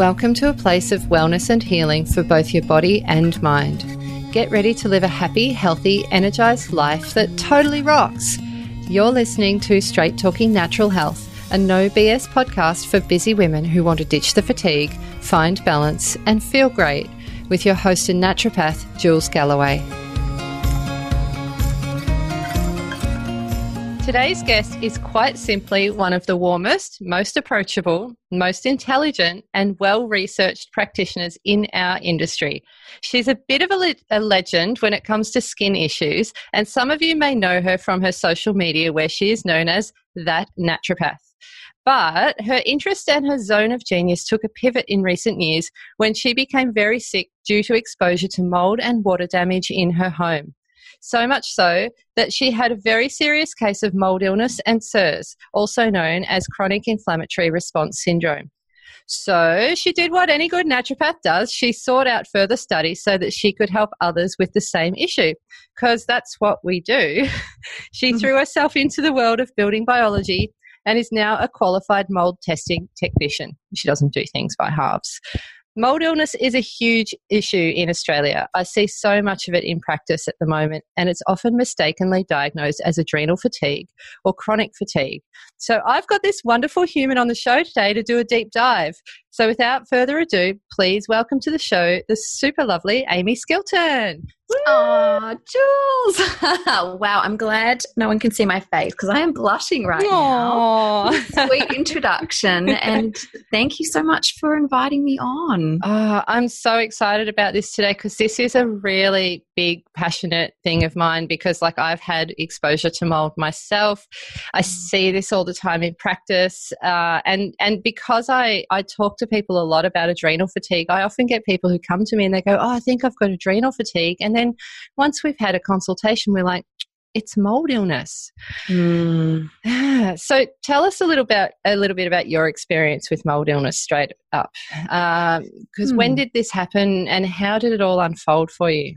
Welcome to a place of wellness and healing for both your body and mind. Get ready to live a happy, healthy, energized life that totally rocks. You're listening to Straight Talking Natural Health, a no BS podcast for busy women who want to ditch the fatigue, find balance, and feel great, with your host and naturopath, Jules Galloway. Today's guest is quite simply one of the warmest, most approachable, most intelligent, and well researched practitioners in our industry. She's a bit of a, le- a, legend when it comes to skin issues, and some of you may know her from her social media where she is known as that naturopath. But her interest and her zone of genius took a pivot in recent years when she became very sick due to exposure to mold and water damage in her home so much so that she had a very serious case of mold illness and CIRS, also known as chronic inflammatory response syndrome. So she did what any good naturopath does. She sought out further studies so that she could help others with the same issue, because that's what we do. she threw herself into the world of building biology and is now a qualified mold testing technician. She doesn't do things by halves. Mold illness is a huge issue in Australia. I see so much of it in practice at the moment, and it's often mistakenly diagnosed as adrenal fatigue or chronic fatigue. So, I've got this wonderful human on the show today to do a deep dive. So, without further ado, please welcome to the show the super lovely Amie Skilton. Oh, Jules. wow, I'm glad no one can see my face because I am blushing right Aww. now. Sweet introduction. and thank you so much for inviting me on. Oh, I'm so excited about this today because this is a really big, passionate thing of mine because, like, I've had exposure to mold myself. I mm. see this all the time in practice. Uh, and, and because I, I talk to people a lot about adrenal fatigue, I often get people who come to me and they go, Oh, I think I've got adrenal fatigue. And then once we've had a consultation, we're like, it's mold illness. Mm. So tell us a little bit, a little bit about your experience with mold illness straight up. Because um, mm. when did this happen, and how did it all unfold for you?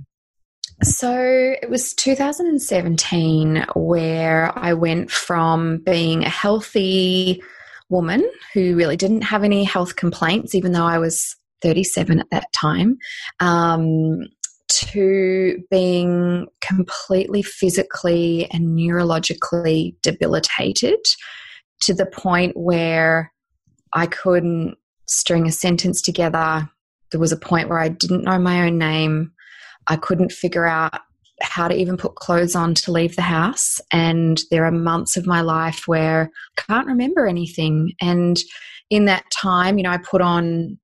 So it was 2017 where I went from being a healthy woman who really didn't have any health complaints, even though I was 37 at that time, um, to being completely physically and neurologically debilitated to the point where I couldn't string a sentence together. There was a point where I didn't know my own name. I couldn't figure out how to even put clothes on to leave the house. And there are months of my life where I can't remember anything. And in that time, you know, I put on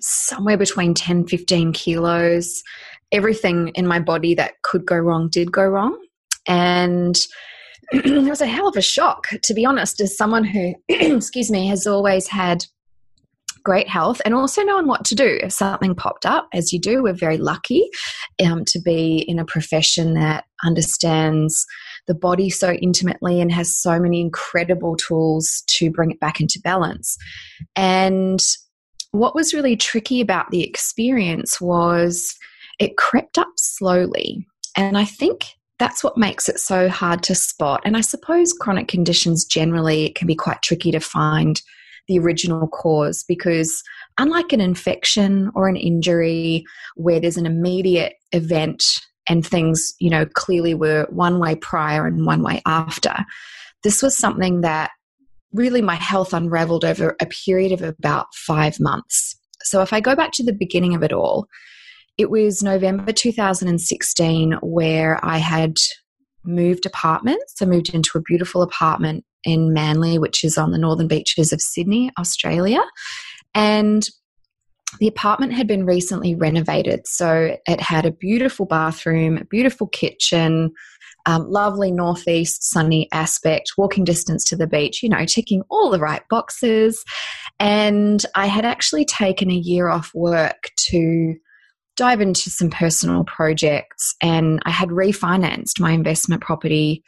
somewhere between 10, 15 kilos everything in my body that could go wrong did go wrong. And it was a hell of a shock, to be honest, as someone who, excuse me, has always had great health and also knowing what to do if something popped up, as you do. We're very lucky um, to be in a profession that understands the body so intimately and has so many incredible tools to bring it back into balance. And what was really tricky about the experience was it crept up slowly. And I think that's what makes it so hard to spot. And I suppose chronic conditions generally it can be quite tricky to find the original cause because unlike an infection or an injury where there's an immediate event and things, you know, clearly were one way prior and one way after, this was something that really my health unraveled over a period of about five months. So if I go back to the beginning of it all, it was November 2016 where I had moved apartments. I moved into a beautiful apartment in Manly, which is on the northern beaches of Sydney, Australia. And the apartment had been recently renovated. So it had a beautiful bathroom, a beautiful kitchen, um, lovely northeast sunny aspect, walking distance to the beach, you know, ticking all the right boxes. And I had actually taken a year off work to dive into some personal projects and I had refinanced my investment property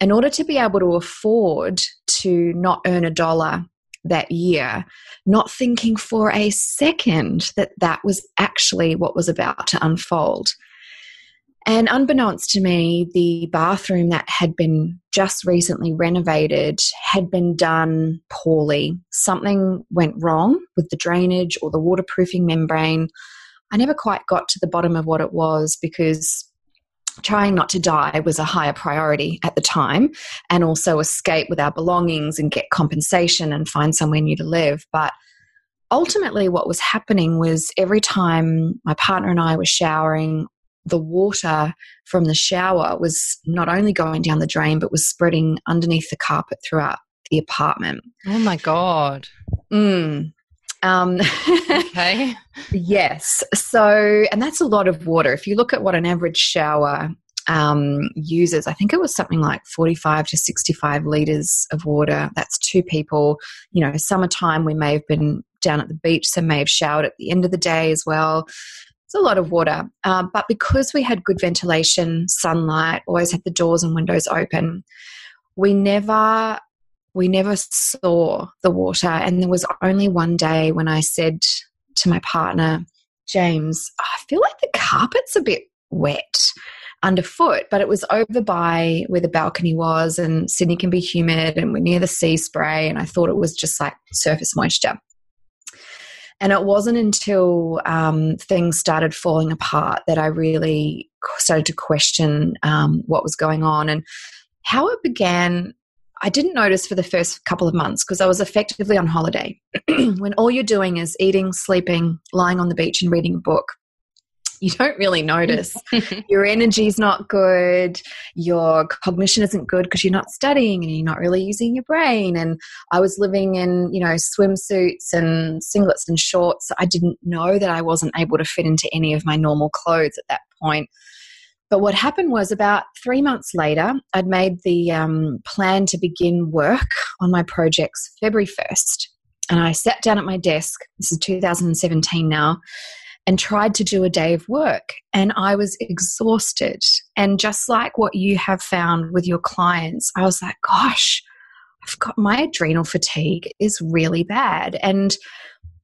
in order to be able to afford to not earn a dollar that year, not thinking for a second that that was actually what was about to unfold. And unbeknownst to me, the bathroom that had been just recently renovated had been done poorly. Something went wrong with the drainage or the waterproofing membrane. I never quite got to the bottom of what it was because trying not to die was a higher priority at the time and also escape with our belongings and get compensation and find somewhere new to live. But ultimately, what was happening was every time my partner and I were showering, the water from the shower was not only going down the drain, but was spreading underneath the carpet throughout the apartment. Oh my God. Mm. Um, okay. yes. So, and that's a lot of water. If you look at what an average shower um, uses, I think it was something like 45 to 65 litres of water. That's two people. You know, summertime, we may have been down at the beach, so may have showered at the end of the day as well. It's a lot of water. Uh, but because we had good ventilation, sunlight, always had the doors and windows open, we never we never saw the water. And there was only one day when I said to my partner, James, I feel like the carpet's a bit wet underfoot, but it was over by where the balcony was, and Sydney can be humid, and we're near the sea spray, and I thought it was just like surface moisture. And it wasn't until um, things started falling apart that I really started to question um, what was going on. And how it began, I didn't notice for the first couple of months because I was effectively on holiday. when all you're doing is eating, sleeping, lying on the beach, and reading a book, you don't really notice. your energy's not good, your cognition isn't good because you're not studying and you're not really using your brain. And I was living in, you know, swimsuits and singlets and shorts. I didn't know that I wasn't able to fit into any of my normal clothes at that point. But what happened was about three months later, I'd made the um, plan to begin work on my projects February 1st. And I sat down at my desk, this is 2017 now, and tried to do a day of work. And I was exhausted. And just like what you have found with your clients, I was like, gosh, I've got my adrenal fatigue is really bad. And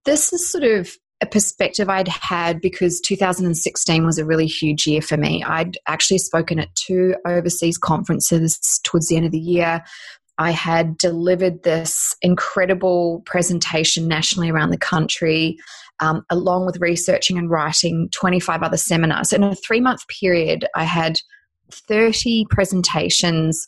this is sort of a perspective I'd had because 2016 was a really huge year for me. I'd actually spoken at two overseas conferences towards the end of the year. I had delivered this incredible presentation nationally around the country um, along with researching and writing 25 other seminars. In a three month period, I had 30 presentations,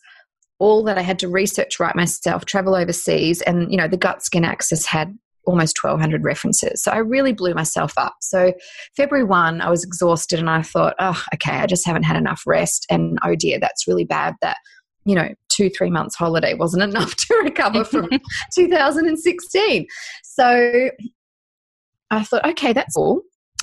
all that I had to research, write myself, travel overseas, and you know the gut skin axis had almost 1200 references. So I really blew myself up. So February 1, I was exhausted and I thought, oh, okay, I just haven't had enough rest. And oh dear, that's really bad that, you know, two, three months holiday wasn't enough to recover from 2016. So I thought, okay, that's all.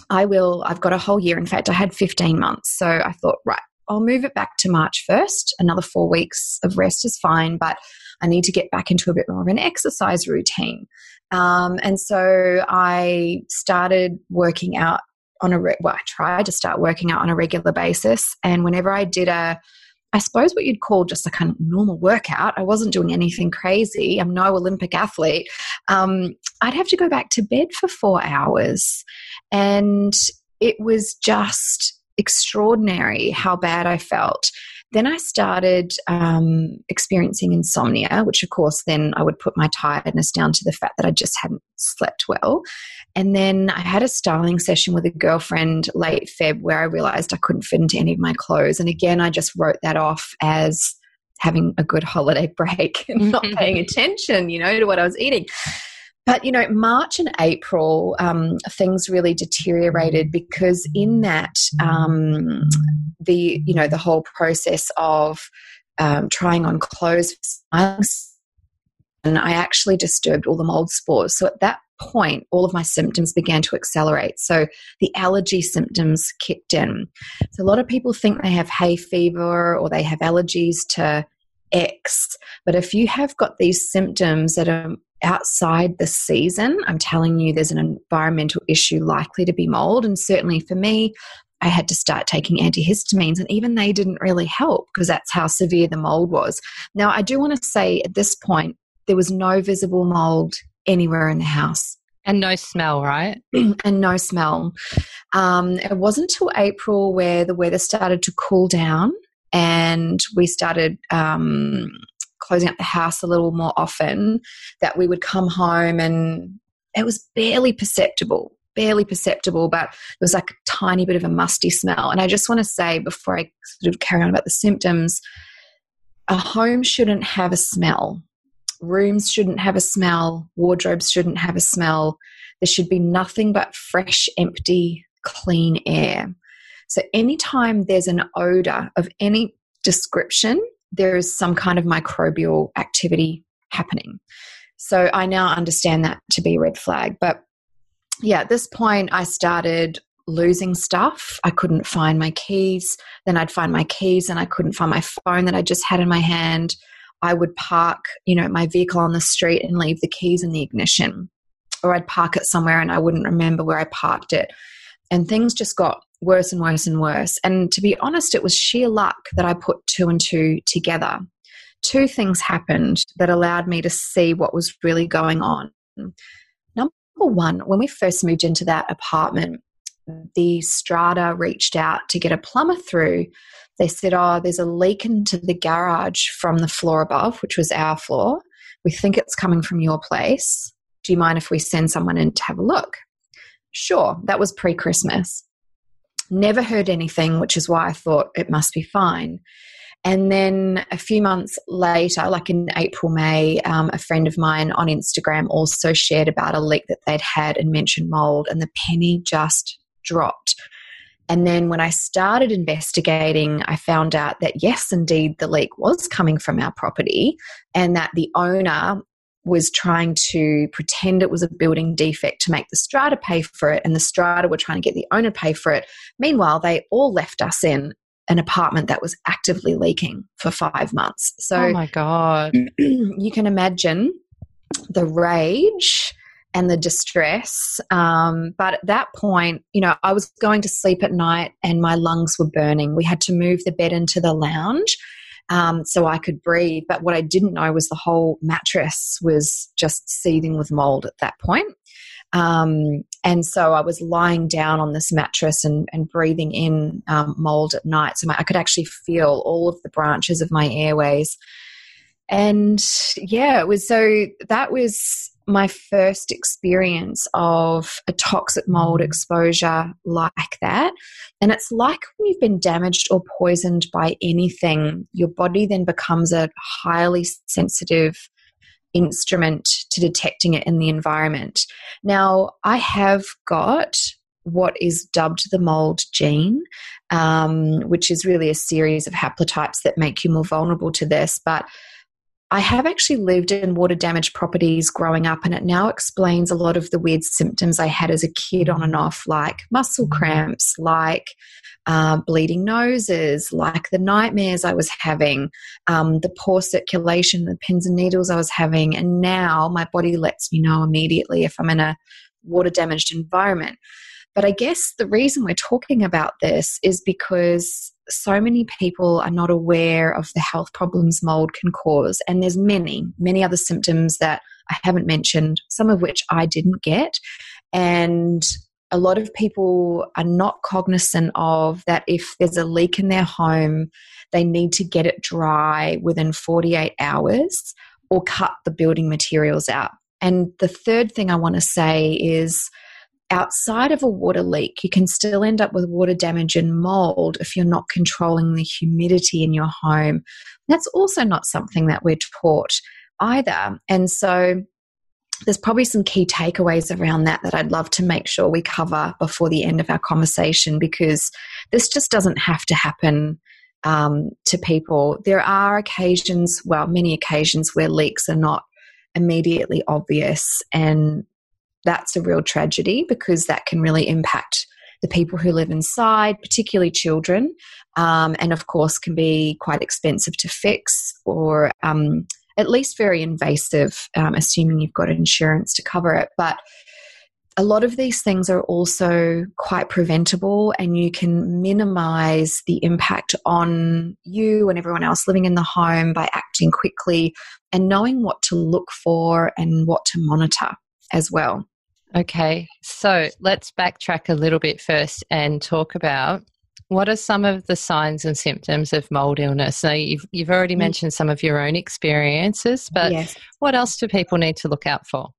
I will, I've got a whole year. In fact, I had 15 months. So I thought, right, I'll move it back to March 1st. Another four weeks of rest is fine, but I need to get back into a bit more of an exercise routine. Um, and so I started working out on a, re- well, I tried to start working out on a regular basis. And whenever I did a, I suppose what you'd call just a kind of normal workout. I wasn't doing anything crazy. I'm no Olympic athlete. Um, I'd have to go back to bed for four hours. And it was just extraordinary how bad I felt. Then I started um, experiencing insomnia, which, of course, then I would put my tiredness down to the fact that I just hadn't slept well. And then I had a styling session with a girlfriend late Feb where I realized I couldn't fit into any of my clothes. And again, I just wrote that off as having a good holiday break and not paying attention, you know, to what I was eating. But you know, March and April, um, things really deteriorated because in that, um, the you know the whole process of um, trying on clothes, and I actually disturbed all the mold spores. So at that point, all of my symptoms began to accelerate. So the allergy symptoms kicked in. So a lot of people think they have hay fever or they have allergies to X. But if you have got these symptoms that are outside the season, I'm telling you there's an environmental issue likely to be mold. And certainly for me, I had to start taking antihistamines, and even they didn't really help because that's how severe the mold was. Now, I do want to say at this point, there was no visible mold anywhere in the house. And no smell, right? and no smell. Um, it wasn't until April where the weather started to cool down and we started um, closing up the house a little more often that we would come home and it was barely perceptible barely perceptible, but it was like a tiny bit of a musty smell. And I just want to say before I sort of carry on about the symptoms, a home shouldn't have a smell. Rooms shouldn't have a smell. Wardrobes shouldn't have a smell. There should be nothing but fresh, empty, clean air. So, anytime there's an odor of any description, there is some kind of microbial activity happening. So, I now understand that to be a red flag. But yeah, at this point, I started losing stuff. I couldn't find my keys. Then I'd find my keys and I couldn't find my phone that I just had in my hand. I would park, you know, my vehicle on the street and leave the keys in the ignition. Or I'd park it somewhere and I wouldn't remember where I parked it. And things just got worse and worse and worse. And to be honest, it was sheer luck that I put two and two together. Two things happened that allowed me to see what was really going on. Number one, when we first moved into that apartment, the strata reached out to get a plumber through. They said, Oh, there's a leak into the garage from the floor above, which was our floor. We think it's coming from your place. Do you mind if we send someone in to have a look? Sure, that was pre Christmas. Never heard anything, which is why I thought it must be fine. And then a few months later, like in April, May, um, a friend of mine on Instagram also shared about a leak that they'd had and mentioned mold, and the penny just dropped. And then when I started investigating, I found out that yes, indeed, the leak was coming from our property, and that the owner was trying to pretend it was a building defect to make the strata pay for it, and the strata were trying to get the owner to pay for it. Meanwhile, they all left us in an apartment that was actively leaking for five months. So, oh my God. you can imagine the rage and the distress. Um, but at that point, you know, I was going to sleep at night and my lungs were burning. We had to move the bed into the lounge. Um, so I could breathe. But what I didn't know was the whole mattress was just seething with mold at that point. Um, and so I was lying down on this mattress and, and breathing in um, mold at night. So my, I could actually feel all of the branches of my airways. And yeah, it was so that was my first experience of a toxic mold exposure like that. And it's like when you've been damaged or poisoned by anything, your body then becomes a highly sensitive instrument to detecting it in the environment. Now, I have got what is dubbed the mold gene, um, which is really a series of haplotypes that make you more vulnerable to this. But I have actually lived in water damaged properties growing up, and it now explains a lot of the weird symptoms I had as a kid on and off, like muscle cramps, like uh, bleeding noses, like the nightmares I was having, um, the poor circulation, the pins and needles I was having. And now my body lets me know immediately if I'm in a water damaged environment. But I guess the reason we're talking about this is because so many people are not aware of the health problems mold can cause. And there's many, many other symptoms that I haven't mentioned, some of which I didn't get. And a lot of people are not cognizant of that if there's a leak in their home, they need to get it dry within 48 hours or cut the building materials out. And the third thing I want to say is outside of a water leak, you can still end up with water damage and mold if you're not controlling the humidity in your home. That's also not something that we're taught either. And so there's probably some key takeaways around that that I'd love to make sure we cover before the end of our conversation because this just doesn't have to happen um, to people. There are occasions, well, many occasions where leaks are not immediately obvious, and that's a real tragedy because that can really impact the people who live inside, particularly children, um, and of course can be quite expensive to fix or um, at least very invasive, um, assuming you've got insurance to cover it. But a lot of these things are also quite preventable, and you can minimize the impact on you and everyone else living in the home by acting quickly and knowing what to look for and what to monitor as well. Okay, so let's backtrack a little bit first and talk about what are some of the signs and symptoms of mold illness? Now, you've, you've already mm. mentioned some of your own experiences, but yes. what else do people need to look out for?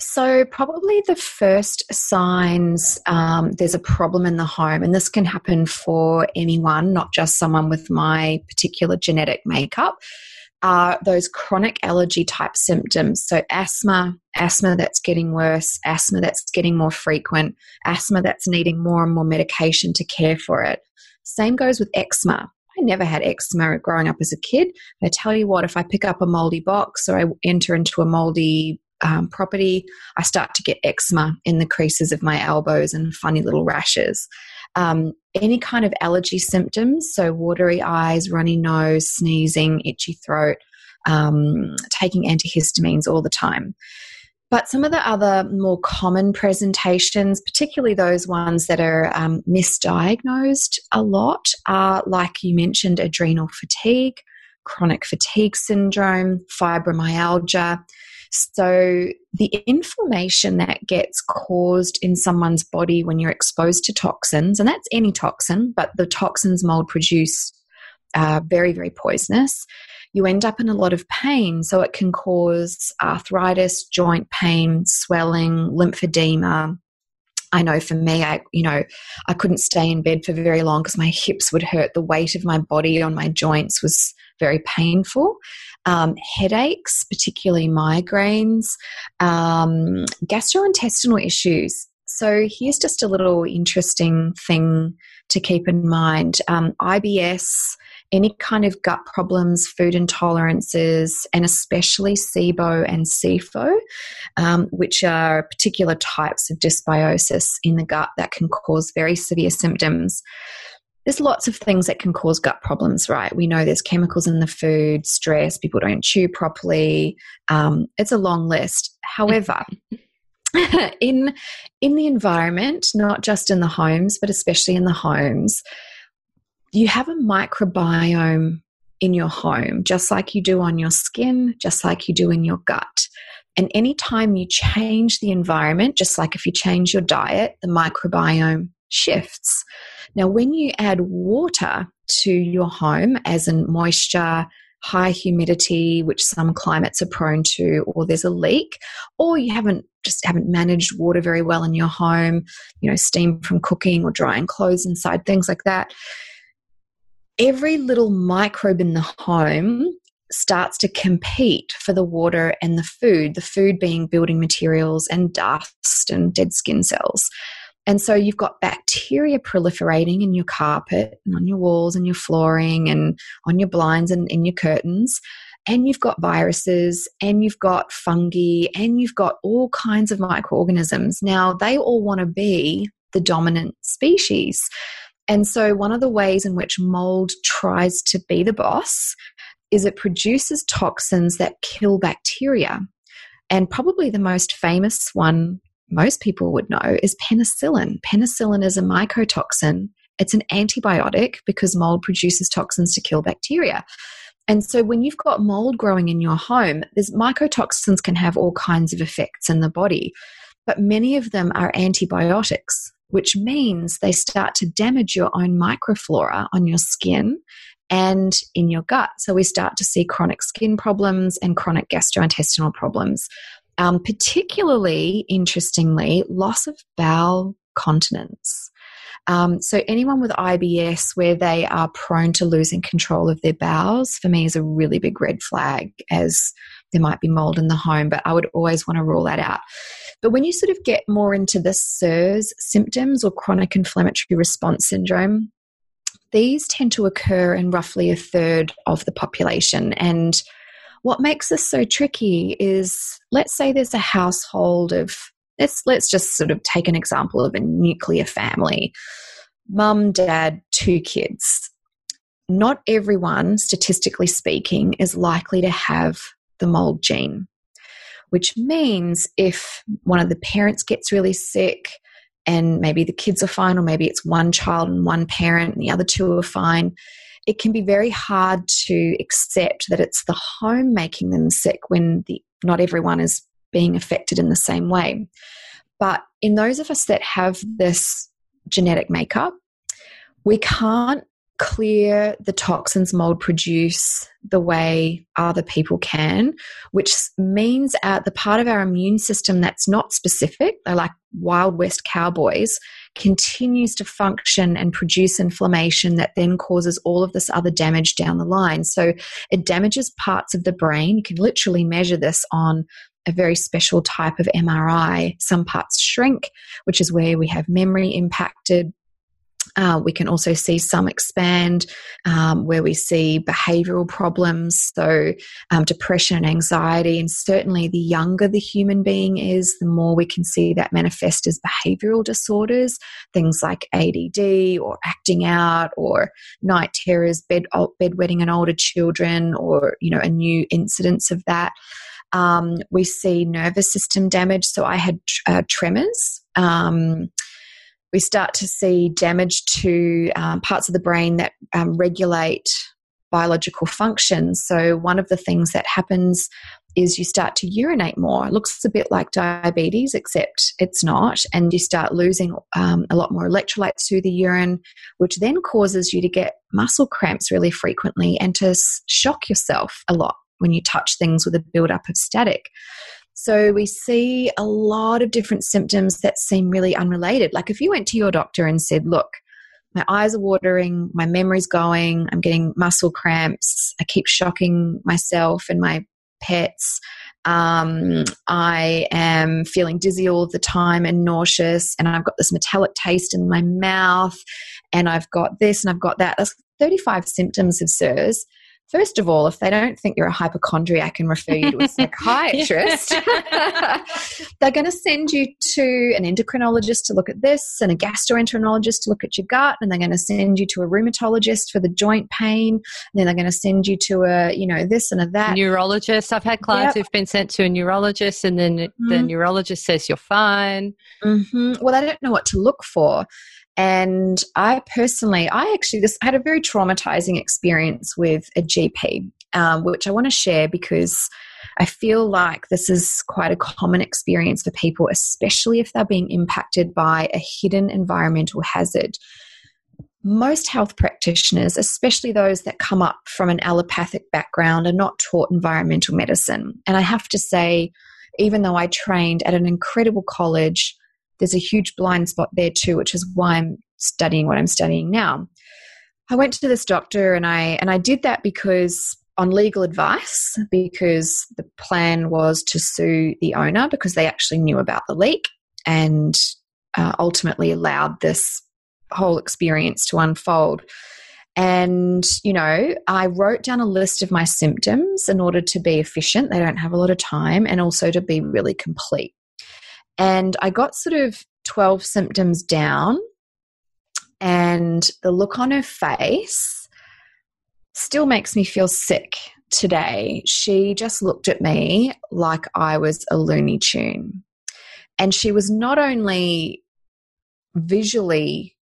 So, probably the first signs um, there's a problem in the home, and this can happen for anyone, not just someone with my particular genetic makeup are those chronic allergy type symptoms. So, asthma, asthma that's getting worse, asthma that's getting more frequent, asthma that's needing more and more medication to care for it. Same goes with eczema. I never had eczema growing up as a kid. I tell you what, if I pick up a moldy box or I enter into a moldy um, property, I start to get eczema in the creases of my elbows and funny little rashes um, any kind of allergy symptoms, so watery eyes, runny nose, sneezing, itchy throat, um, taking antihistamines all the time. But some of the other more common presentations, particularly those ones that are um, misdiagnosed a lot, are like you mentioned, adrenal fatigue, chronic fatigue syndrome, fibromyalgia. So, the inflammation that gets caused in someone's body when you're exposed to toxins, and that's any toxin, but the toxins mold produce are very, very poisonous. You end up in a lot of pain. So, it can cause arthritis, joint pain, swelling, lymphedema, I know for me, I you know I couldn't stay in bed for very long because my hips would hurt. The weight of my body on my joints was very painful. Um, headaches, particularly migraines, um, gastrointestinal issues. So here's just a little interesting thing to keep in mind. Um, IBS any kind of gut problems, food intolerances, and especially SIBO and SIFO, um, which are particular types of dysbiosis in the gut that can cause very severe symptoms. There's lots of things that can cause gut problems, right? We know there's chemicals in the food, stress, people don't chew properly. Um, it's a long list. However, in in the environment, not just in the homes, but especially in the homes, you have a microbiome in your home, just like you do on your skin, just like you do in your gut. And anytime you change the environment, just like if you change your diet, the microbiome shifts. Now, when you add water to your home, as in moisture, high humidity, which some climates are prone to, or there's a leak, or you haven't just haven't managed water very well in your home, you know, steam from cooking or drying clothes inside, things like that, every little microbe in the home starts to compete for the water and the food, the food being building materials and dust and dead skin cells. And so you've got bacteria proliferating in your carpet and on your walls and your flooring and on your blinds and in your curtains. And you've got viruses and you've got fungi and you've got all kinds of microorganisms. Now, they all want to be the dominant species. And so, one of the ways in which mold tries to be the boss is it produces toxins that kill bacteria. And probably the most famous one most people would know is penicillin. Penicillin is a mycotoxin, it's an antibiotic because mold produces toxins to kill bacteria. And so, when you've got mold growing in your home, there's mycotoxins can have all kinds of effects in the body, but many of them are antibiotics which means they start to damage your own microflora on your skin and in your gut. So we start to see chronic skin problems and chronic gastrointestinal problems. Um, particularly, interestingly, loss of bowel continence. Um, so, anyone with IBS where they are prone to losing control of their bowels, for me, is a really big red flag, as there might be mold in the home, but I would always want to rule that out. But when you sort of get more into the CIRS symptoms or chronic inflammatory response syndrome, these tend to occur in roughly a third of the population. And what makes this so tricky is let's say there's a household of let's let's just sort of take an example of a nuclear family. Mum, dad, two kids. Not everyone, statistically speaking, is likely to have the mold gene which means if one of the parents gets really sick and maybe the kids are fine, or maybe it's one child and one parent and the other two are fine, it can be very hard to accept that it's the home making them sick when the not everyone is being affected in the same way. But in those of us that have this genetic makeup, we can't clear the toxins mold produce the way other people can, which means at the part of our immune system that's not specific, they're like Wild West cowboys, continues to function and produce inflammation that then causes all of this other damage down the line. So it damages parts of the brain. You can literally measure this on a very special type of MRI. Some parts shrink, which is where we have memory impacted. Uh, we can also see some expand um, where we see behavioral problems, so um, depression and anxiety. And certainly, the younger the human being is, the more we can see that manifest as behavioral disorders, things like ADD or acting out or night terrors, bed, bedwetting in older children, or you know, a new incidence of that. Um, we see nervous system damage. So I had uh, tremors. Um, we start to see damage to um, parts of the brain that um, regulate biological functions. So, one of the things that happens is you start to urinate more. It looks a bit like diabetes, except it's not. And you start losing um, a lot more electrolytes through the urine, which then causes you to get muscle cramps really frequently and to shock yourself a lot when you touch things with a buildup of static. So we see a lot of different symptoms that seem really unrelated. Like if you went to your doctor and said, Look, my eyes are watering, my memory's going, I'm getting muscle cramps, I keep shocking myself and my pets. Um, I am feeling dizzy all the time and nauseous, and I've got this metallic taste in my mouth, and I've got this and I've got that. That's 35 symptoms of CIRS. First of all, if they don't think you're a hypochondriac and refer you to a psychiatrist, they're going to send you to an endocrinologist to look at this and a gastroenterologist to look at your gut, and they're going to send you to a rheumatologist for the joint pain. And then they're going to send you to a, you know, this and a that. Neurologist. I've had clients yep. who've been sent to a neurologist, and then mm-hmm. the neurologist says you're fine. Mm-hmm. Well, they don't know what to look for. And I personally, I actually just had a very traumatizing experience with a GP, um, which I want to share because I feel like this is quite a common experience for people, especially if they're being impacted by a hidden environmental hazard. Most health practitioners, especially those that come up from an allopathic background, are not taught environmental medicine. And I have to say, even though I trained at an incredible college, there's a huge blind spot there too, which is why I'm studying what I'm studying now. I went to this doctor and I and I did that because on legal advice because the plan was to sue the owner because they actually knew about the leak and uh, ultimately allowed this whole experience to unfold. And, you know, I wrote down a list of my symptoms in order to be efficient. They don't have a lot of time and also to be really complete. And I got sort of 12 symptoms down, and the look on her face still makes me feel sick today. She just looked at me like I was a Looney Tune. And she was not only visually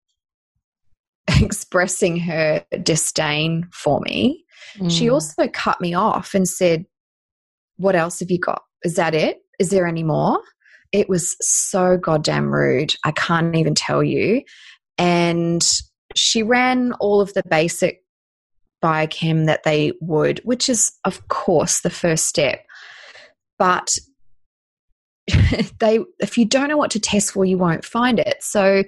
expressing her disdain for me, mm. she also cut me off and said, What else have you got? Is that it? Is there any more? It was so goddamn rude. I can't even tell you. And she ran all of the basic biochem that they would, which is, of course, the first step. But they, if you don't know what to test for, you won't find it. So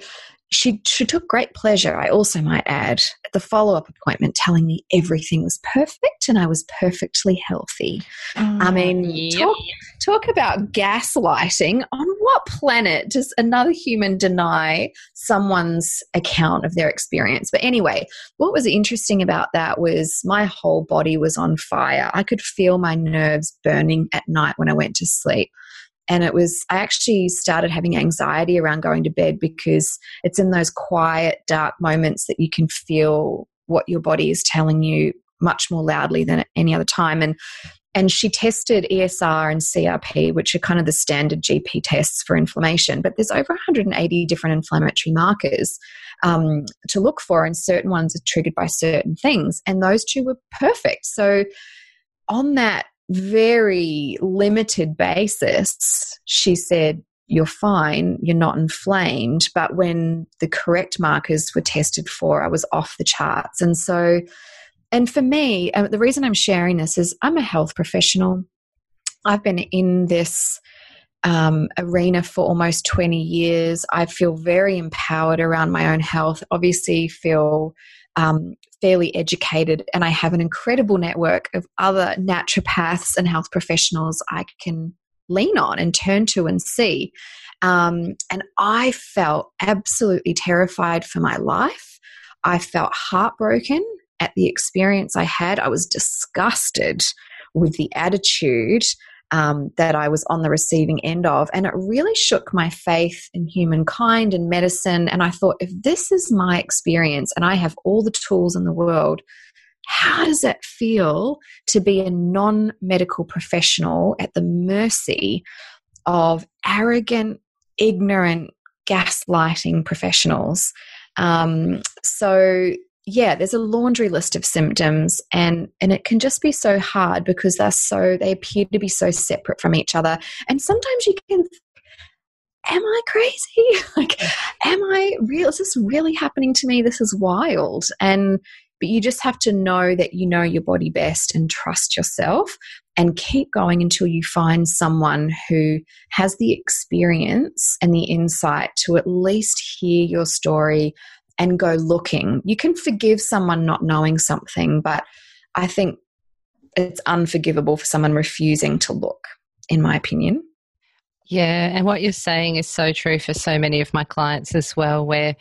she she took great pleasure, I also might add, at the follow up appointment, telling me everything was perfect and I was perfectly healthy. I mean, yep. talk, talk about gaslighting. On what planet does another human deny someone's account of their experience? But anyway, what was interesting about that was my whole body was on fire. I could feel my nerves burning at night when I went to sleep. And it was, I actually started having anxiety around going to bed because it's in those quiet, dark moments that you can feel what your body is telling you much more loudly than at any other time. And and she tested ESR and CRP, which are kind of the standard GP tests for inflammation. But there's over 180 different inflammatory markers um, to look for, and certain ones are triggered by certain things. And those two were perfect. So on that very limited basis, she said, You're fine, you're not inflamed. But when the correct markers were tested for, I was off the charts. And so, and for me, uh, the reason I'm sharing this is I'm a health professional. I've been in this um, arena for almost 20 years. I feel very empowered around my own health. Obviously, feel um, fairly educated, and I have an incredible network of other naturopaths and health professionals I can lean on and turn to and see. Um, and I felt absolutely terrified for my life. I felt heartbroken at the experience I had. I was disgusted with the attitude um, that I was on the receiving end of. And it really shook my faith in humankind and medicine. And I thought, if this is my experience and I have all the tools in the world, how does it feel to be a non medical professional at the mercy of arrogant, ignorant, gaslighting professionals? Um, so yeah, there's a laundry list of symptoms and and it can just be so hard because they're so they appear to be so separate from each other. And sometimes you can am I crazy? like am I real is this really happening to me? This is wild. And but you just have to know that you know your body best and trust yourself and keep going until you find someone who has the experience and the insight to at least hear your story and go looking. You can forgive someone not knowing something, but I think it's unforgivable for someone refusing to look, in my opinion. Yeah, and what you're saying is so true for so many of my clients as well, where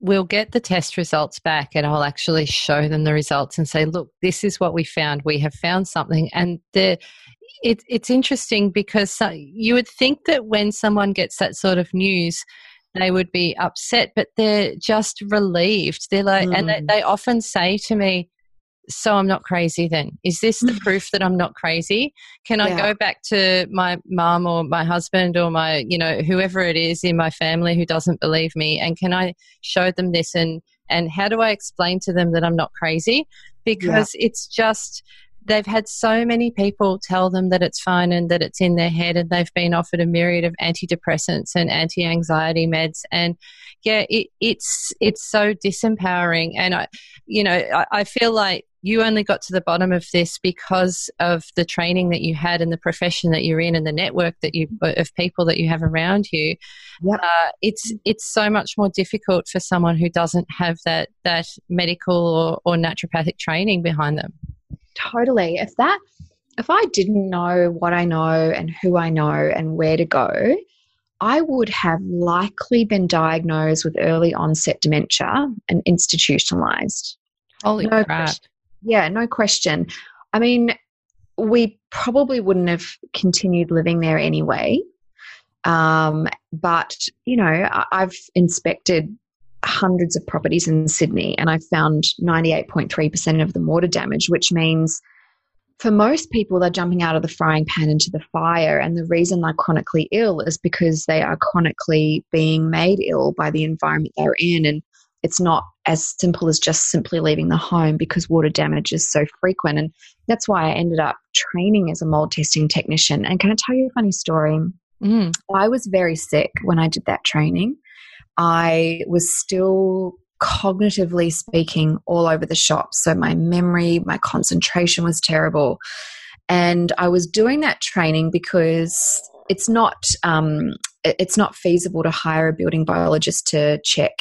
we'll get the test results back and I'll actually show them the results and say, look, this is what we found. We have found something. And the, it, it's interesting because uh, you would think that when someone gets that sort of news, they would be upset, but they're just relieved. They're like, mm. and they, mm. they often say to me, so I'm not crazy then? Is this the proof that I'm not crazy? Can I go back to my mom or my husband or my, you know, whoever it is in my family who doesn't believe me and can I show them this and and how do I explain to them that I'm not crazy? Because yeah. it's just they've had so many people tell them that it's fine and that it's in their head and they've been offered a myriad of antidepressants and anti-anxiety meds and yeah it, it's it's so disempowering and i you know I, I feel like you only got to the bottom of this because of the training that you had and the profession that you're in and the network that you of people that you have around you. Yep. Uh, it's it's so much more difficult for someone who doesn't have that that medical or, or naturopathic training behind them. Totally. If that, if I didn't know what I know and who I know and where to go, I would have likely been diagnosed with early onset dementia and institutionalized. Holy no crap. Question. Yeah, no question. I mean, we probably wouldn't have continued living there anyway. Um, but, you know, I've inspected hundreds of properties in Sydney and I found 98.3% of them water damage, which means for most people, they're jumping out of the frying pan into the fire. And the reason they're chronically ill is because they are chronically being made ill by the environment they're in. And it's not as simple as just simply leaving the home because water damage is so frequent. And that's why I ended up training as a mold testing technician. And can I tell you a funny story? Mm. I was very sick when I did that training. I was still cognitively speaking all over the shop. So my memory, my concentration was terrible. And I was doing that training because it's not um, it's not feasible to hire a building biologist to check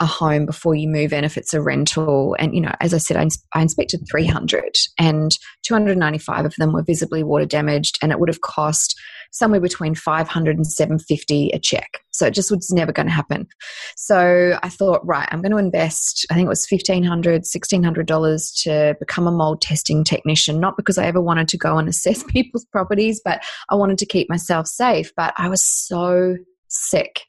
a home before you move in if it's a rental. And, you know, as I said, I, ins- I, inspected 300 and 295 of them were visibly water damaged and it would have cost somewhere between 500 and 750 a check. So it just was never going to happen. So I thought, right, I'm going to invest, I think it was $1,500, $1,600 to become a mold testing technician, not because I ever wanted to go and assess people's properties, but I wanted to keep myself safe. But I was so sick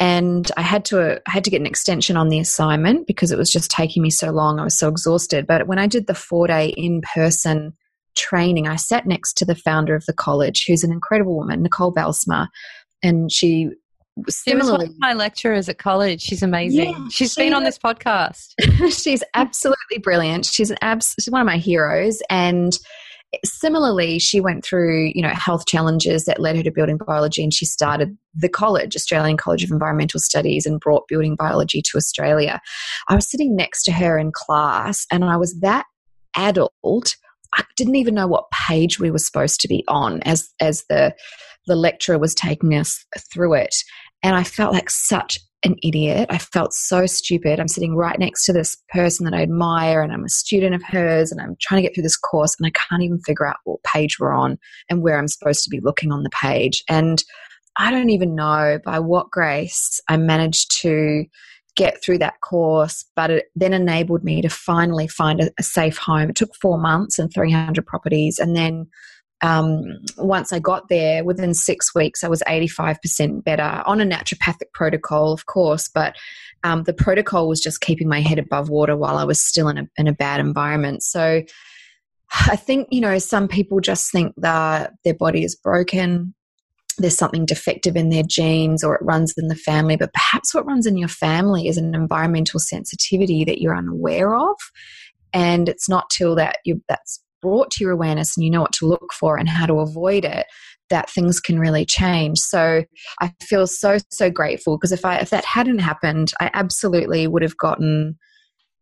and I had to I had to get an extension on the assignment because it was just taking me so long. I was so exhausted. But when I did the four day in person training, I sat next to the founder of the college, who's an incredible woman, Nicole Bijlsma, and she similarly she my lecturers at college. She's amazing. Yeah, she's she, been on this podcast. she's absolutely brilliant. She's an abs- she's one of my heroes, and similarly, she went through, you know, health challenges that led her to building biology and she started the college, Australian College of Environmental Studies, and brought building biology to Australia. I was sitting next to her in class and I was that adult. I didn't even know what page we were supposed to be on as as the the lecturer was taking us through it. And I felt like such an idiot. I felt so stupid. I'm sitting right next to this person that I admire and I'm a student of hers and I'm trying to get through this course and I can't even figure out what page we're on and where I'm supposed to be looking on the page. And I don't even know by what grace I managed to get through that course, but it then enabled me to finally find a, a safe home. It took four months and 300 properties. And then um, once I got there, within six weeks, I was 85% better on a naturopathic protocol, of course, but um, the protocol was just keeping my head above water while I was still in a, in a bad environment. So I think, you know, some people just think that their body is broken. There's something defective in their genes or it runs in the family, but perhaps what runs in your family is an environmental sensitivity that you're unaware of. And it's not till that you that's brought to your awareness and you know what to look for and how to avoid it that things can really change so i feel so so grateful because if i if that hadn't happened i absolutely would have gotten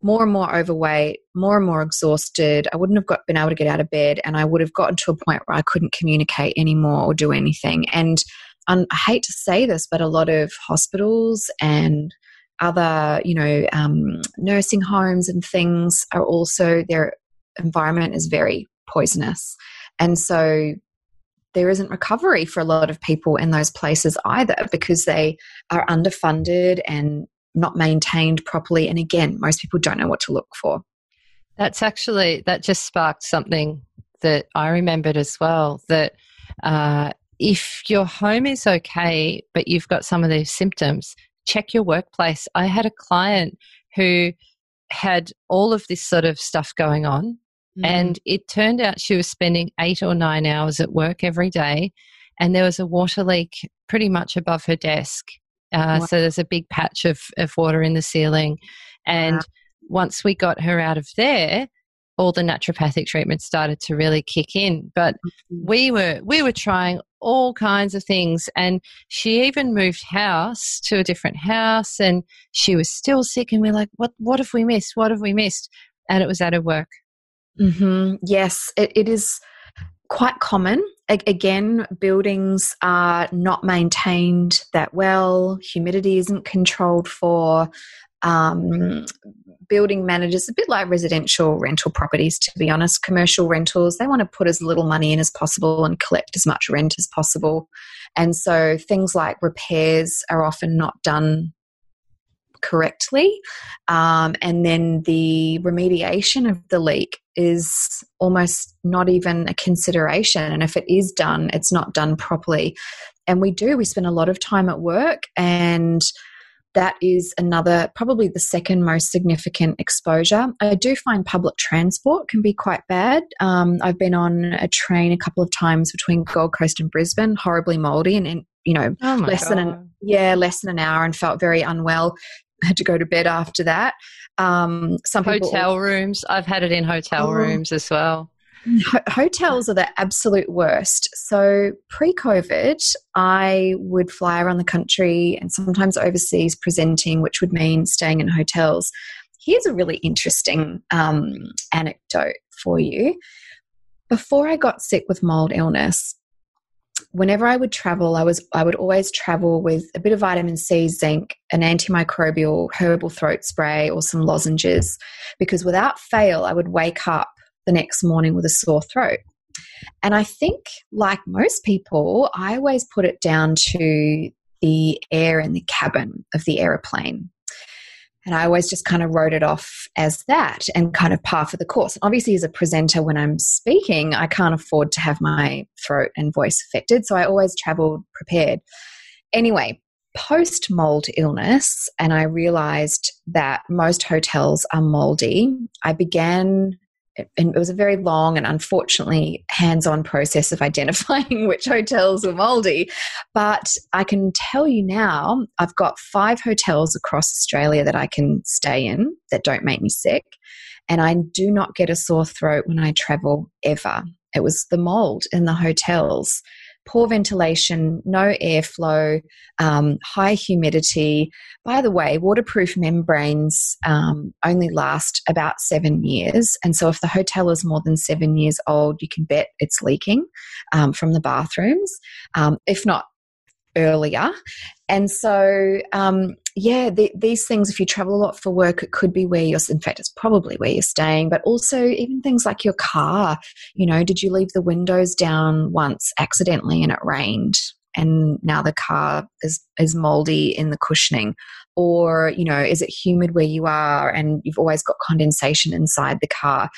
more and more overweight more and more exhausted i wouldn't have got, been able to get out of bed and i would have gotten to a point where i couldn't communicate anymore or do anything and um, i hate to say this but a lot of hospitals and other you know um, nursing homes and things are also they're environment is very poisonous. And so there isn't recovery for a lot of people in those places either because they are underfunded and not maintained properly. And again, most people don't know what to look for. That's actually, that just sparked something that I remembered as well that uh, if your home is okay, but you've got some of these symptoms, check your workplace. I had a client who had all of this sort of stuff going on Mm. And it turned out she was spending eight or nine hours at work every day. And there was a water leak pretty much above her desk. Uh, wow. So there's a big patch of, of water in the ceiling. And wow. once we got her out of there, all the naturopathic treatments started to really kick in. But mm-hmm. we were we were trying all kinds of things and she even moved house to a different house and she was still sick and we're like, What what have we missed? What have we missed? And it was at her work. Mm-hmm. Yes, it, it is quite common. Again, buildings are not maintained that well, humidity isn't controlled for. Um, building managers, a bit like residential rental properties, to be honest, commercial rentals, they want to put as little money in as possible and collect as much rent as possible. And so things like repairs are often not done correctly. Um, and then the remediation of the leak is almost not even a consideration. And if it is done, it's not done properly. And we do, we spend a lot of time at work and that is another, probably the second most significant exposure. I do find public transport can be quite bad. Um, I've been on a train a couple of times between Gold Coast and Brisbane, horribly moldy, and, and you know, oh less God. than an yeah, less than an hour, and felt very unwell had to go to bed after that. Um, some hotel also, rooms. I've had it in hotel oh, rooms as well. hotels are the absolute worst. So pre COVID, I would fly around the country and sometimes overseas presenting, which would mean staying in hotels. Here's a really interesting um, anecdote for you. Before I got sick with mold illness, whenever I would travel, I was I would always travel with a bit of vitamin C, zinc, an antimicrobial herbal throat spray, or some lozenges, because without fail, I would wake up the next morning with a sore throat. And I think, like most people, I always put it down to the air in the cabin of the aeroplane. And I always just kind of wrote it off as that and kind of par for the course. Obviously, as a presenter, when I'm speaking, I can't afford to have my throat and voice affected. So I always traveled prepared. Anyway, post mold illness, and I realized that most hotels are moldy, I began and it was a very long and unfortunately hands on process of identifying which hotels were moldy. But I can tell you now, I've got five hotels across Australia that I can stay in that don't make me sick. And I do not get a sore throat when I travel ever. it was the mold in the hotels poor ventilation, no airflow, um, high humidity. By the way, waterproof membranes um, only last about seven years. And so, if the hotel is more than seven years old, you can bet it's leaking um, from the bathrooms, um, if not earlier. And so, um, yeah, the, these things, if you travel a lot for work, it could be where you're, in fact, it's probably where you're staying, but also even things like your car. You know, did you leave the windows down once accidentally and it rained? And now the car is, is moldy in the cushioning. Or, you know, is it humid where you are and you've always got condensation inside the car?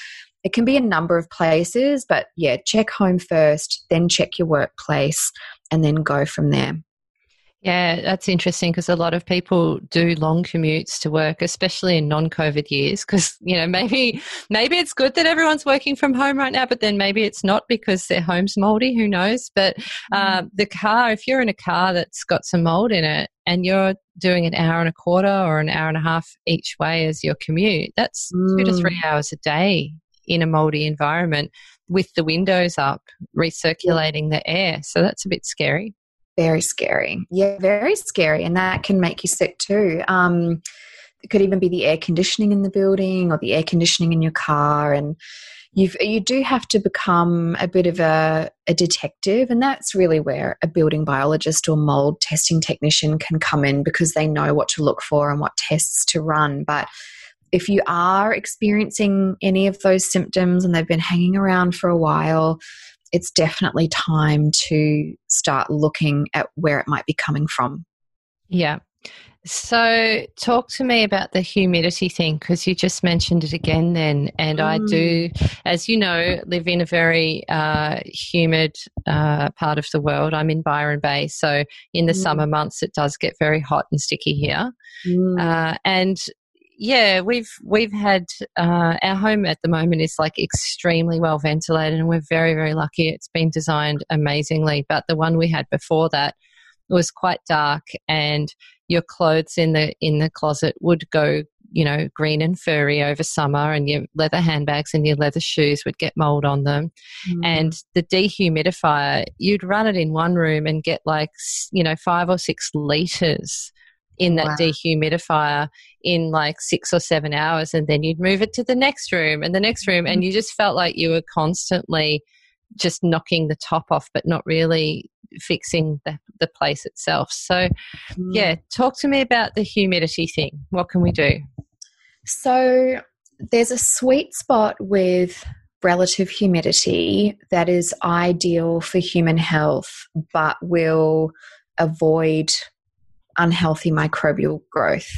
It can be a number of places, but yeah, check home first, then check your workplace, and then go from there. Yeah, that's interesting because a lot of people do long commutes to work, especially in non-COVID years. Because you know, maybe maybe it's good that everyone's working from home right now, but then maybe it's not because their home's moldy. Who knows? But uh, the car, if you're in a car that's got some mold in it, and you're doing an hour and a quarter or an hour and a half each way as your commute, that's mm. two to three mm. hours a day in a moldy environment with the windows up, recirculating the air. So that's a bit scary. Very scary. Yeah, very scary. And that can make you sick too. Um, it could even be the air conditioning in the building or the air conditioning in your car. And you you do have to become a bit of a, a detective. And that's really where a building biologist or mold testing technician can come in because they know what to look for and what tests to run. But if you are experiencing any of those symptoms and they've been hanging around for a while, it's definitely time to start looking at where it might be coming from. Yeah. So, talk to me about the humidity thing because you just mentioned it again then. And mm. I do, as you know, live in a very uh, humid uh, part of the world. I'm in Byron Bay. So, in the mm. summer months, it does get very hot and sticky here. Mm. Uh, and yeah, we've we've had uh, our home at the moment is like extremely well ventilated, and we're very very lucky. It's been designed amazingly, but the one we had before that was quite dark, and your clothes in the in the closet would go you know green and furry over summer, and your leather handbags and your leather shoes would get mold on them, mm. and the dehumidifier you'd run it in one room and get like you know five or six liters in that wow. dehumidifier in like six or seven hours and then you'd move it to the next room and the next room and mm-hmm. you just felt like you were constantly just knocking the top off but not really fixing the, the place itself so mm. yeah talk to me about the humidity thing what can we do so there's a sweet spot with relative humidity that is ideal for human health but will avoid unhealthy microbial growth.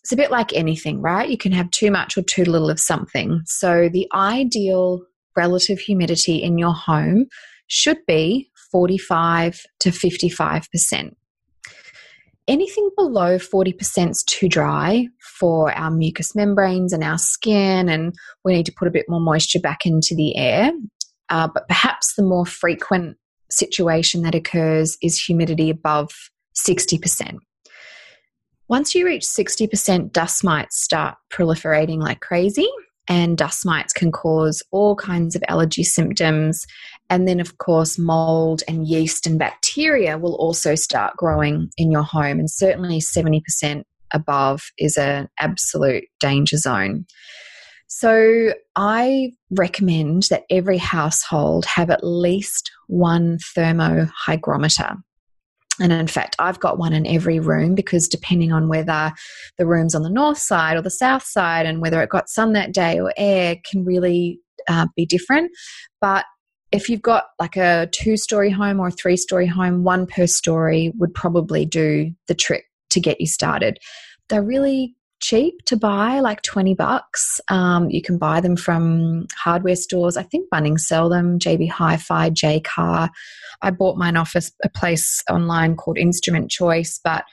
It's a bit like anything, right? You can have too much or too little of something. So, the ideal relative humidity in your home should be 45 to 55%. Anything below 40% is too dry for our mucous membranes and our skin, and we need to put a bit more moisture back into the air. Uh, but perhaps the more frequent situation that occurs is humidity above 60%. Once you reach 60%, dust mites start proliferating like crazy, and dust mites can cause all kinds of allergy symptoms. And then, of course, mold and yeast and bacteria will also start growing in your home. And certainly, 70% above is an absolute danger zone. So, I recommend that every household have at least one thermohygrometer. And in fact, I've got one in every room because depending on whether the room's on the north side or the south side and whether it got sun that day or air can really uh, be different. But if you've got like a two story home or a three story home, one per story would probably do the trick to get you started. They're really cheap to buy, like 20 bucks. Um, you can buy them from hardware stores. I think Bunnings sell them, JB Hi Fi, Jaycar. I bought mine off a, a place online called Instrument Choice, but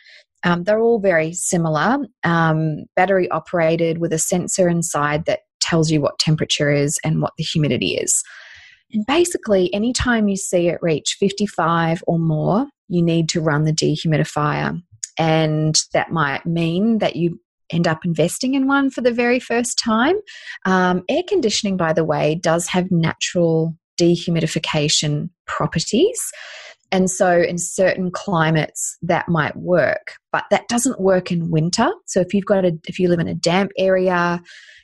um, they're all very similar. Um, battery operated with a sensor inside that tells you what temperature is and what the humidity is. And basically, anytime you see it reach 55 or more, you need to run the dehumidifier. And that might mean that you end up investing in one for the very first time. Um, air conditioning, by the way, does have natural dehumidification properties. And so, in certain climates, that might work, but that doesn't work in winter. So, if you've got a, if you live in a damp area,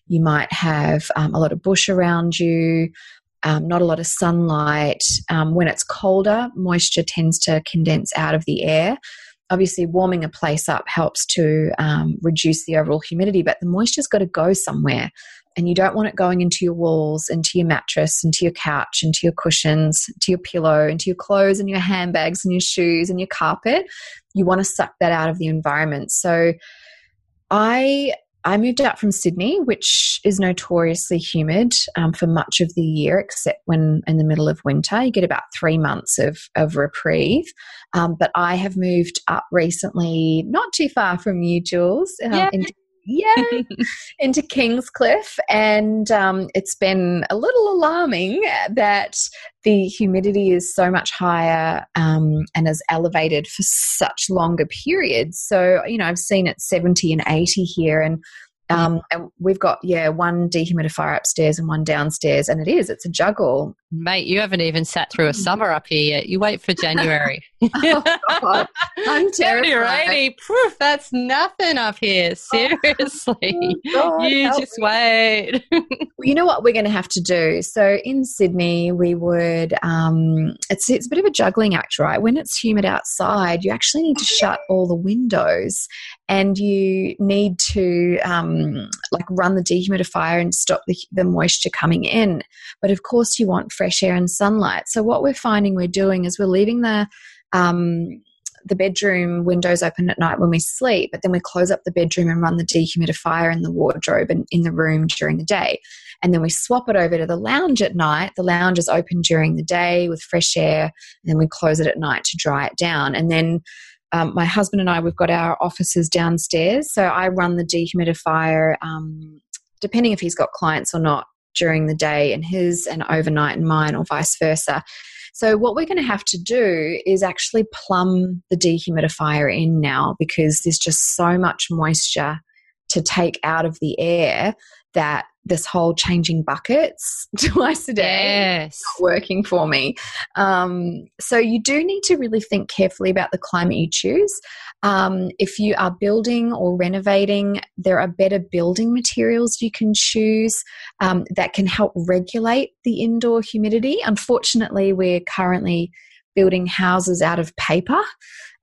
you might have um, a lot of bush around you, um, not a lot of sunlight. Um, when it's colder, moisture tends to condense out of the air. Obviously, warming a place up helps to um, reduce the overall humidity, but the moisture's got to go somewhere and you don't want it going into your walls, into your mattress, into your couch, into your cushions, to your pillow, into your clothes and your handbags and your shoes and your carpet. You want to suck that out of the environment. So I I moved out from Sydney, which is notoriously humid um, for much of the year, except when in the middle of winter. You get about three months of, of reprieve. Um, but I have moved up recently, not too far from you, Jules, um, yeah. into yeah, into Kingscliff. And um, it's been a little alarming that the humidity is so much higher um, and is elevated for such longer periods. So, you know, I've seen it 70 and 80 here. And um, and we've got, yeah, one dehumidifier upstairs and one downstairs. And it is, it's a juggle. Mate, you haven't even sat through a summer up here yet. You wait for January. oh. I'm terrified. Proof that's nothing up here. Seriously. Oh, God, you just me. wait. you know what we're going to have to do? So in Sydney, we would, um, it's, it's a bit of a juggling act, right? When it's humid outside, you actually need to shut all the windows and you need to um, like run the dehumidifier and stop the, the moisture coming in. But of course, you want fresh air and sunlight. So what we're finding we're doing is we're leaving the um, the bedroom windows open at night when we sleep, but then we close up the bedroom and run the dehumidifier in the wardrobe and in the room during the day. And then we swap it over to the lounge at night. The lounge is open during the day with fresh air, and then we close it at night to dry it down. And then um, my husband and I, we've got our offices downstairs. So I run the dehumidifier, um, depending if he's got clients or not, during the day and his and overnight and mine or vice versa. So what we're going to have to do is actually plumb the dehumidifier in now because there's just so much moisture to take out of the air that this whole changing buckets twice a day yes. not working for me. Um, so you do need to really think carefully about the climate you choose. Um, if you are building or renovating, there are better building materials you can choose um, that can help regulate the indoor humidity. Unfortunately, we're currently building houses out of paper.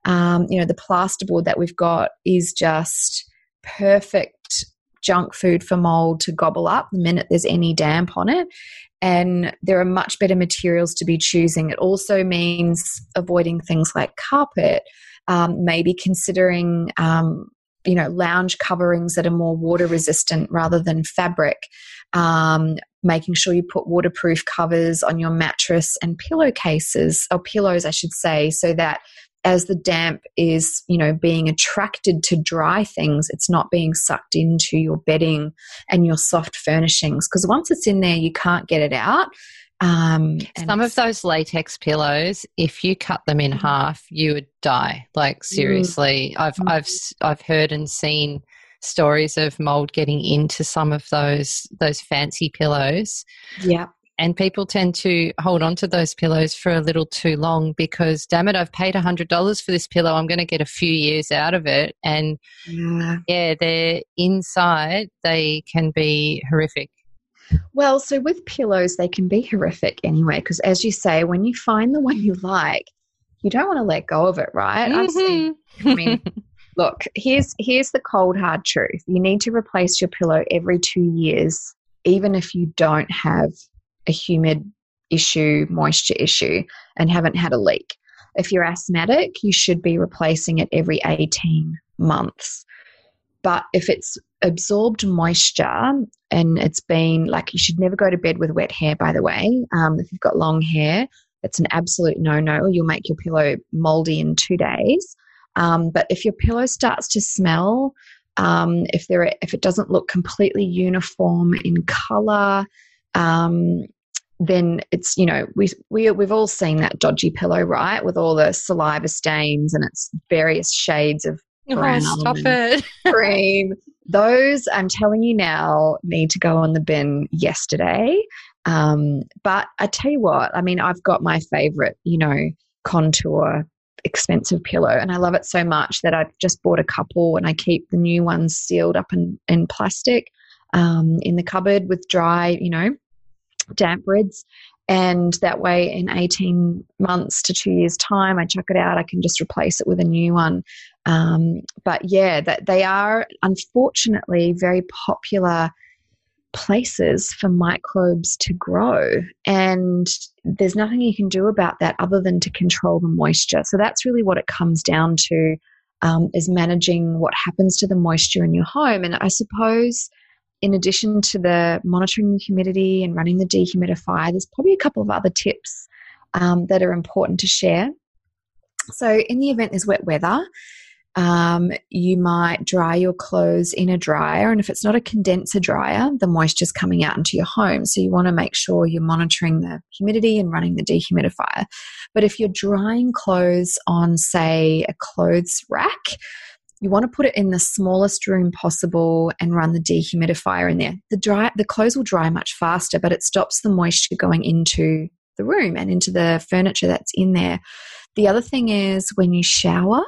Um, you know, the plasterboard that we've got is just perfect junk food for mold to gobble up the minute there's any damp on it. And there are much better materials to be choosing. It also means avoiding things like carpet, um, maybe considering um, you know lounge coverings that are more water resistant rather than fabric um, making sure you put waterproof covers on your mattress and pillowcases or pillows i should say so that as the damp is, you know, being attracted to dry things, it's not being sucked into your bedding and your soft furnishings. Because once it's in there, you can't get it out. Um, Some of those latex pillows, if you cut them in mm-hmm. half, you would die. Like seriously, mm. I've mm. I've I've heard and seen stories of mold getting into some of those those fancy pillows. Yeah and people tend to hold on to those pillows for a little too long because damn it i've paid $100 for this pillow i'm going to get a few years out of it and yeah, yeah they're inside they can be horrific well so with pillows they can be horrific anyway because as you say when you find the one you like you don't want to let go of it right mm-hmm. seen i mean look here's here's the cold hard truth you need to replace your pillow every two years even if you don't have a humid issue, moisture issue, and haven't had a leak. If you're asthmatic, you should be replacing it every 18 months. But if it's absorbed moisture and it's been like you should never go to bed with wet hair, by the way. Um, if you've got long hair, it's an absolute no no. You'll make your pillow moldy in two days. Um, but if your pillow starts to smell, um, if there if it doesn't look completely uniform in color, um, then it's you know we we we've all seen that dodgy pillow right with all the saliva stains and its various shades of brown oh, stop it. Cream those i'm telling you now need to go on the bin yesterday. Um, but I tell you what, I mean, I've got my favorite, you know, contour expensive pillow and I love it so much that I've just bought a couple and I keep the new ones sealed up in, in plastic um, in the cupboard with dry, you know, damp rids. And that way, in 18 months to two years' time, I chuck it out, I can just replace it with a new one. Um, but yeah, that they are unfortunately very popular places for microbes to grow. And there's nothing you can do about that other than to control the moisture. So that's really what it comes down to um, is managing what happens to the moisture in your home. And I suppose in addition to the monitoring the humidity and running the dehumidifier, there's probably a couple of other tips um, that are important to share. So, in the event there's wet weather, um, you might dry your clothes in a dryer, and if it's not a condenser dryer, the moisture's coming out into your home. So, you want to make sure you're monitoring the humidity and running the dehumidifier. But if you're drying clothes on, say, a clothes rack, you want to put it in the smallest room possible and run the dehumidifier in there. The dry the clothes will dry much faster, but it stops the moisture going into the room and into the furniture that's in there. The other thing is when you shower,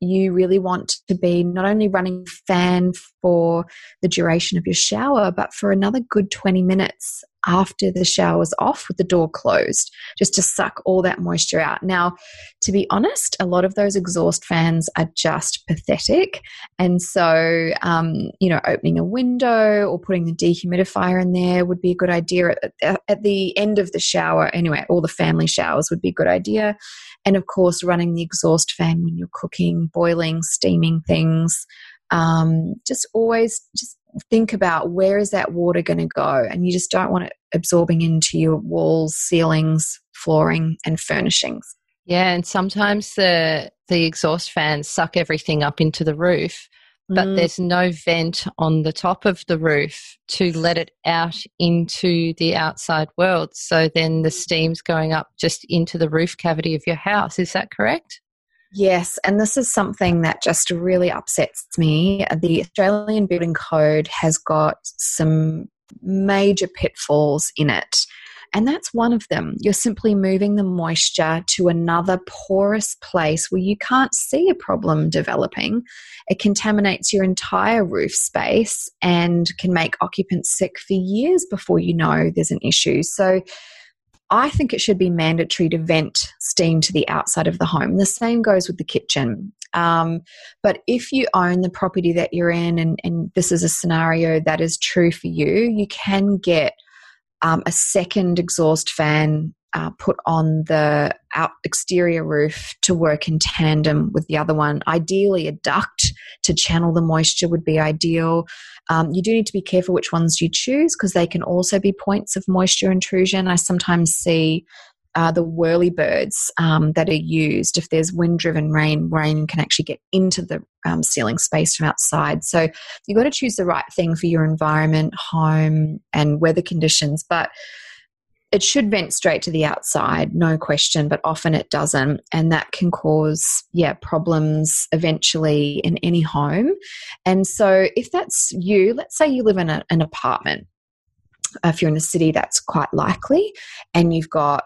you really want to be not only running fan for the duration of your shower, but for another good 20 minutes after the shower's off with the door closed, just to suck all that moisture out. Now, to be honest, a lot of those exhaust fans are just pathetic. And so, um, you know, opening a window or putting the dehumidifier in there would be a good idea at, at the end of the shower. Anyway, all the family showers would be a good idea. And of course, running the exhaust fan when you're cooking, boiling, steaming things. Um, just always just think about where is that water going to go and you just don't want it absorbing into your walls ceilings flooring and furnishings. Yeah and sometimes the the exhaust fans suck everything up into the roof but mm. there's no vent on the top of the roof to let it out into the outside world. So then the steam's going up just into the roof cavity of your house. Is that correct Yes, and this is something that just really upsets me. The Australian Building Code has got some major pitfalls in it. And that's one of them. You're simply moving the moisture to another porous place where you can't see a problem developing. It contaminates your entire roof space and can make occupants sick for years before you know there's an issue. So, I think it should be mandatory to vent steam to the outside of the home. The same goes with the kitchen. Um, but if you own the property that you're in, and, and, this is a scenario that is true for you, you can get um, a second exhaust fan uh, put on the out exterior roof to work in tandem with the other one. Ideally, a duct to channel the moisture would be ideal. Um, you do need to be careful which ones you choose because they can also be points of moisture intrusion. I sometimes see uh, the whirlybirds um, that are used. If there's wind driven rain, rain can actually get into the um, ceiling space from outside. So you've got to choose the right thing for your environment, home, and weather conditions. But it should vent straight to the outside, no question, but often it doesn't. And that can cause, yeah, problems eventually in any home. And so if that's you, let's say you live in a, an apartment. Uh, if you're in a city, that's quite likely. And you've got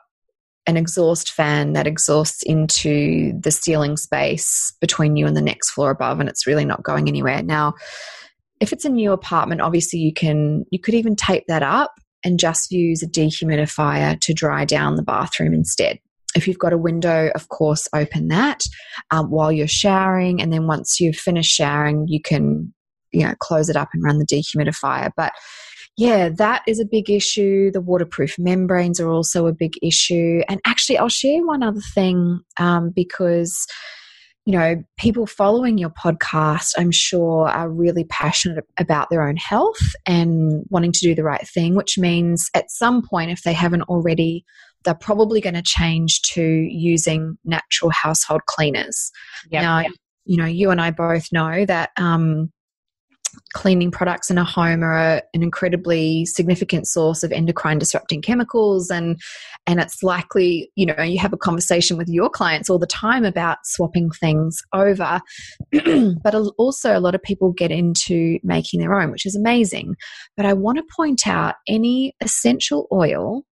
an exhaust fan that exhausts into the ceiling space between you and the next floor above, and it's really not going anywhere. Now, if it's a new apartment, obviously you can you could even tape that up and just use a dehumidifier to dry down the bathroom instead. If you've got a window, of course, open that um, while you're showering, and then once you've finished showering, you can, you know, close it up and run the dehumidifier. But yeah, that is a big issue. The waterproof membranes are also a big issue. And actually, I'll share one other thing um, because you know, people following your podcast, I'm sure, are really passionate about their own health and wanting to do the right thing, which means at some point, if they haven't already, they're probably going to change to using natural household cleaners. Yep. Now, you know, you and I both know that um, cleaning products in a home are an incredibly significant source of endocrine disrupting chemicals. And and it's likely you know you have a conversation with your clients all the time about swapping things over. But also a lot of people get into making their own which is amazing. But i want to point out any essential oil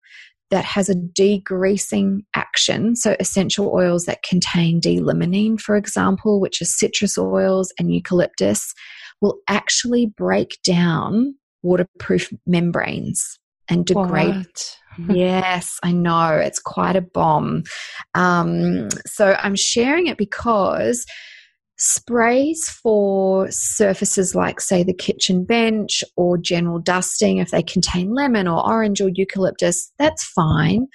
that has a degreasing action. So, essential oils that contain D-limonene, for example, which is citrus oils and eucalyptus, will actually break down waterproof membranes and degrade. yes, I know it's quite a bomb. Um, so I'm sharing it because sprays for surfaces like, say, the kitchen bench or general dusting, if they contain lemon or orange or eucalyptus, that's fine.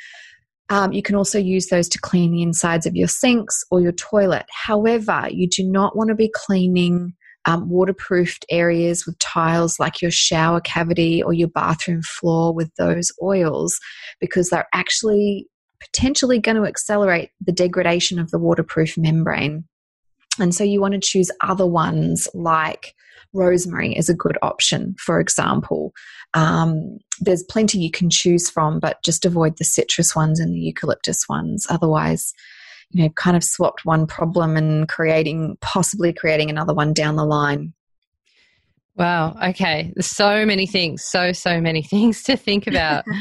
Um, you can also use those to clean the insides of your sinks or your toilet. However, you do not want to be cleaning um, waterproofed areas with tiles like your shower cavity or your bathroom floor with those oils because they're actually potentially going to accelerate the degradation of the waterproof membrane. And so you want to choose other ones like rosemary is a good option, for example. Um, there's plenty you can choose from, but just avoid the citrus ones and the eucalyptus ones. Otherwise, you know kind of swapped one problem and creating possibly creating another one down the line. Wow. Okay. There's so many things. So so many things to think about.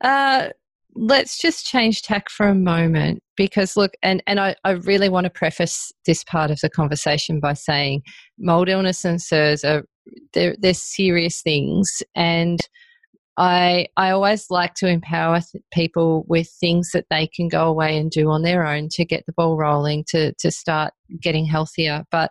Uh, let's just change tack for a moment because look and, and I, I really want to preface this part of the conversation by saying mold illness and CIRS are they're, they're serious things. And I I always like to empower people with things that they can go away and do on their own to get the ball rolling to to start getting healthier. But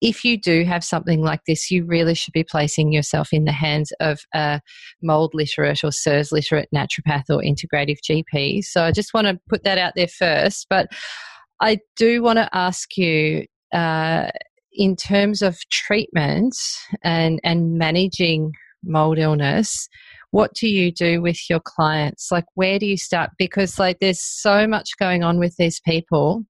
if you do have something like this, you really should be placing yourself in the hands of a mold literate or CIRS literate naturopath or integrative GP. So I just want to put that out there first. But I do want to ask you. Uh, in terms of treatment and, and managing mold illness, what do you do with your clients? Like, where do you start? Because, like, there's so much going on with these people.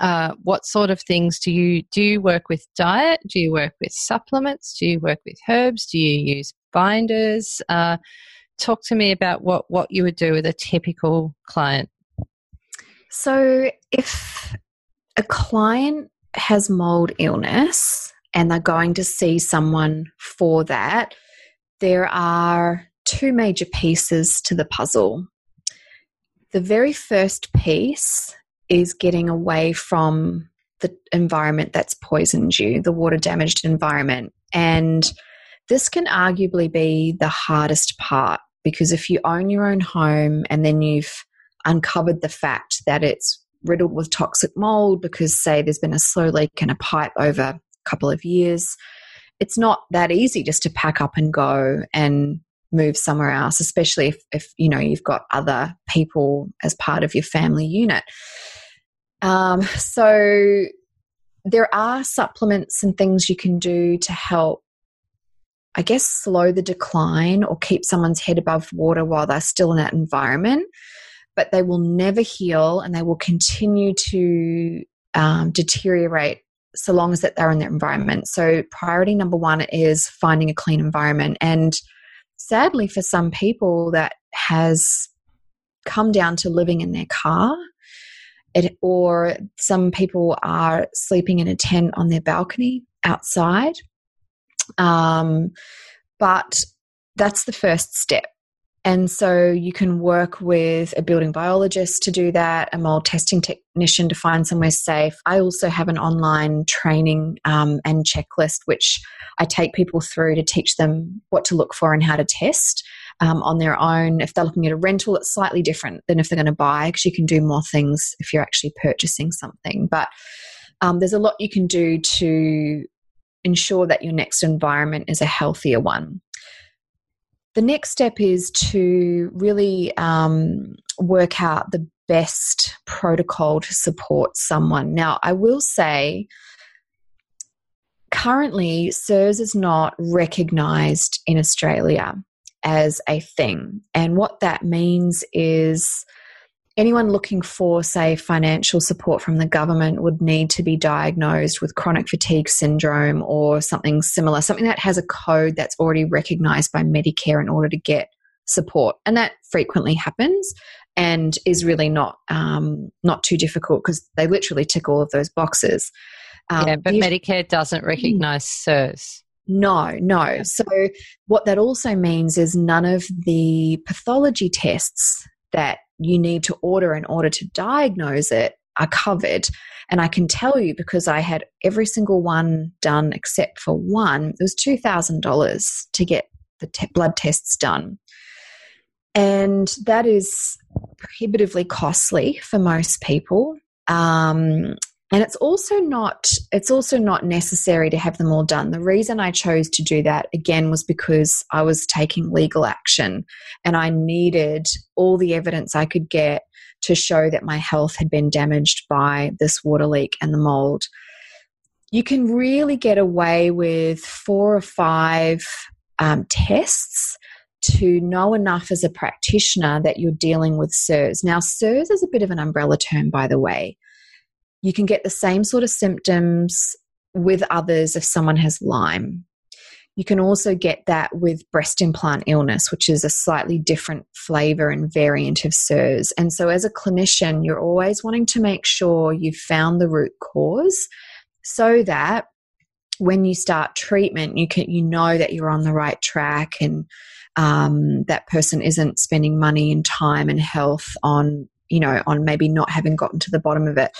Uh, what sort of things do you do? You work with diet? Do you work with supplements? Do you work with herbs? Do you use binders? Uh, talk to me about what what you would do with a typical client. So, if a client has mold illness and they're going to see someone for that, there are two major pieces to the puzzle. The very first piece is getting away from the environment that's poisoned you, the water damaged environment. And this can arguably be the hardest part because if you own your own home and then you've uncovered the fact that it's riddled with toxic mold because, say, there's been a slow leak in a pipe over a couple of years, it's not that easy just to pack up and go and move somewhere else, especially if, if you know you've got other people as part of your family unit. Um, so there are supplements and things you can do to help, I guess, slow the decline or keep someone's head above water while they're still in that environment. But they will never heal and they will continue to um, deteriorate so long as that they're in their environment. So priority number one is finding a clean environment. And sadly, for some people, that has come down to living in their car. It, or some people are sleeping in a tent on their balcony outside. Um, but that's the first step. And so you can work with a building biologist to do that, a mold testing technician to find somewhere safe. I also have an online training um, and checklist, which I take people through to teach them what to look for and how to test. Um, on their own. If they're looking at a rental, it's slightly different than if they're going to buy because you can do more things if you're actually purchasing something. But um, there's a lot you can do to ensure that your next environment is a healthier one. The next step is to really um, work out the best protocol to support someone. Now, I will say, currently, CIRS is not recognized in Australia as a thing. And what that means is anyone looking for, say, financial support from the government would need to be diagnosed with chronic fatigue syndrome or something similar, something that has a code that's already recognized by Medicare in order to get support. And that frequently happens and is really not um, not too difficult because they literally tick all of those boxes. Um, yeah, but Medicare doesn't recognize CIRS. No, no. So, what that also means is none of the pathology tests that you need to order in order to diagnose it are covered. And I can tell you because I had every single one done except for one, it was $2,000 to get the te- blood tests done. And that is prohibitively costly for most people. Um, and it's also not it's also not necessary to have them all done the reason i chose to do that again was because i was taking legal action and i needed all the evidence i could get to show that my health had been damaged by this water leak and the mold you can really get away with four or five um, tests to know enough as a practitioner that you're dealing with CIRS. Now, CIRS is a bit of an umbrella term, by the way. You can get the same sort of symptoms with others if someone has Lyme. You can also get that with breast implant illness, which is a slightly different flavor and variant of CIRS. And so, as a clinician, you're always wanting to make sure you've found the root cause so that when you start treatment, you can you know that you're on the right track and um, that person isn't spending money and time and health on you know on maybe not having gotten to the bottom of it.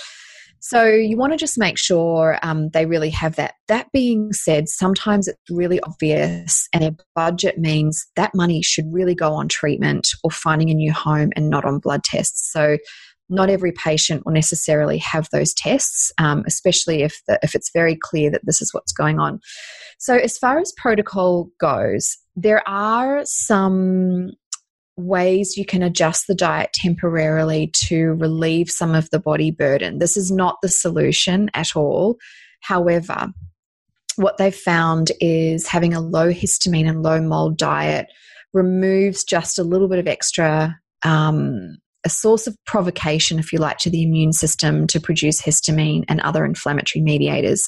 So you want to just make sure um, they really have that. That being said, sometimes it's really obvious, and a budget means that money should really go on treatment or finding a new home and not on blood tests. So not every patient will necessarily have those tests, um, especially if the, if it's very clear that this is what's going on. So as far as protocol goes, there are some ways you can adjust the diet temporarily to relieve some of the body burden. This is not the solution at all. However, what they've found is having a low histamine and low mold diet removes just a little bit of extra um, a source of provocation, if you like, to the immune system to produce histamine and other inflammatory mediators.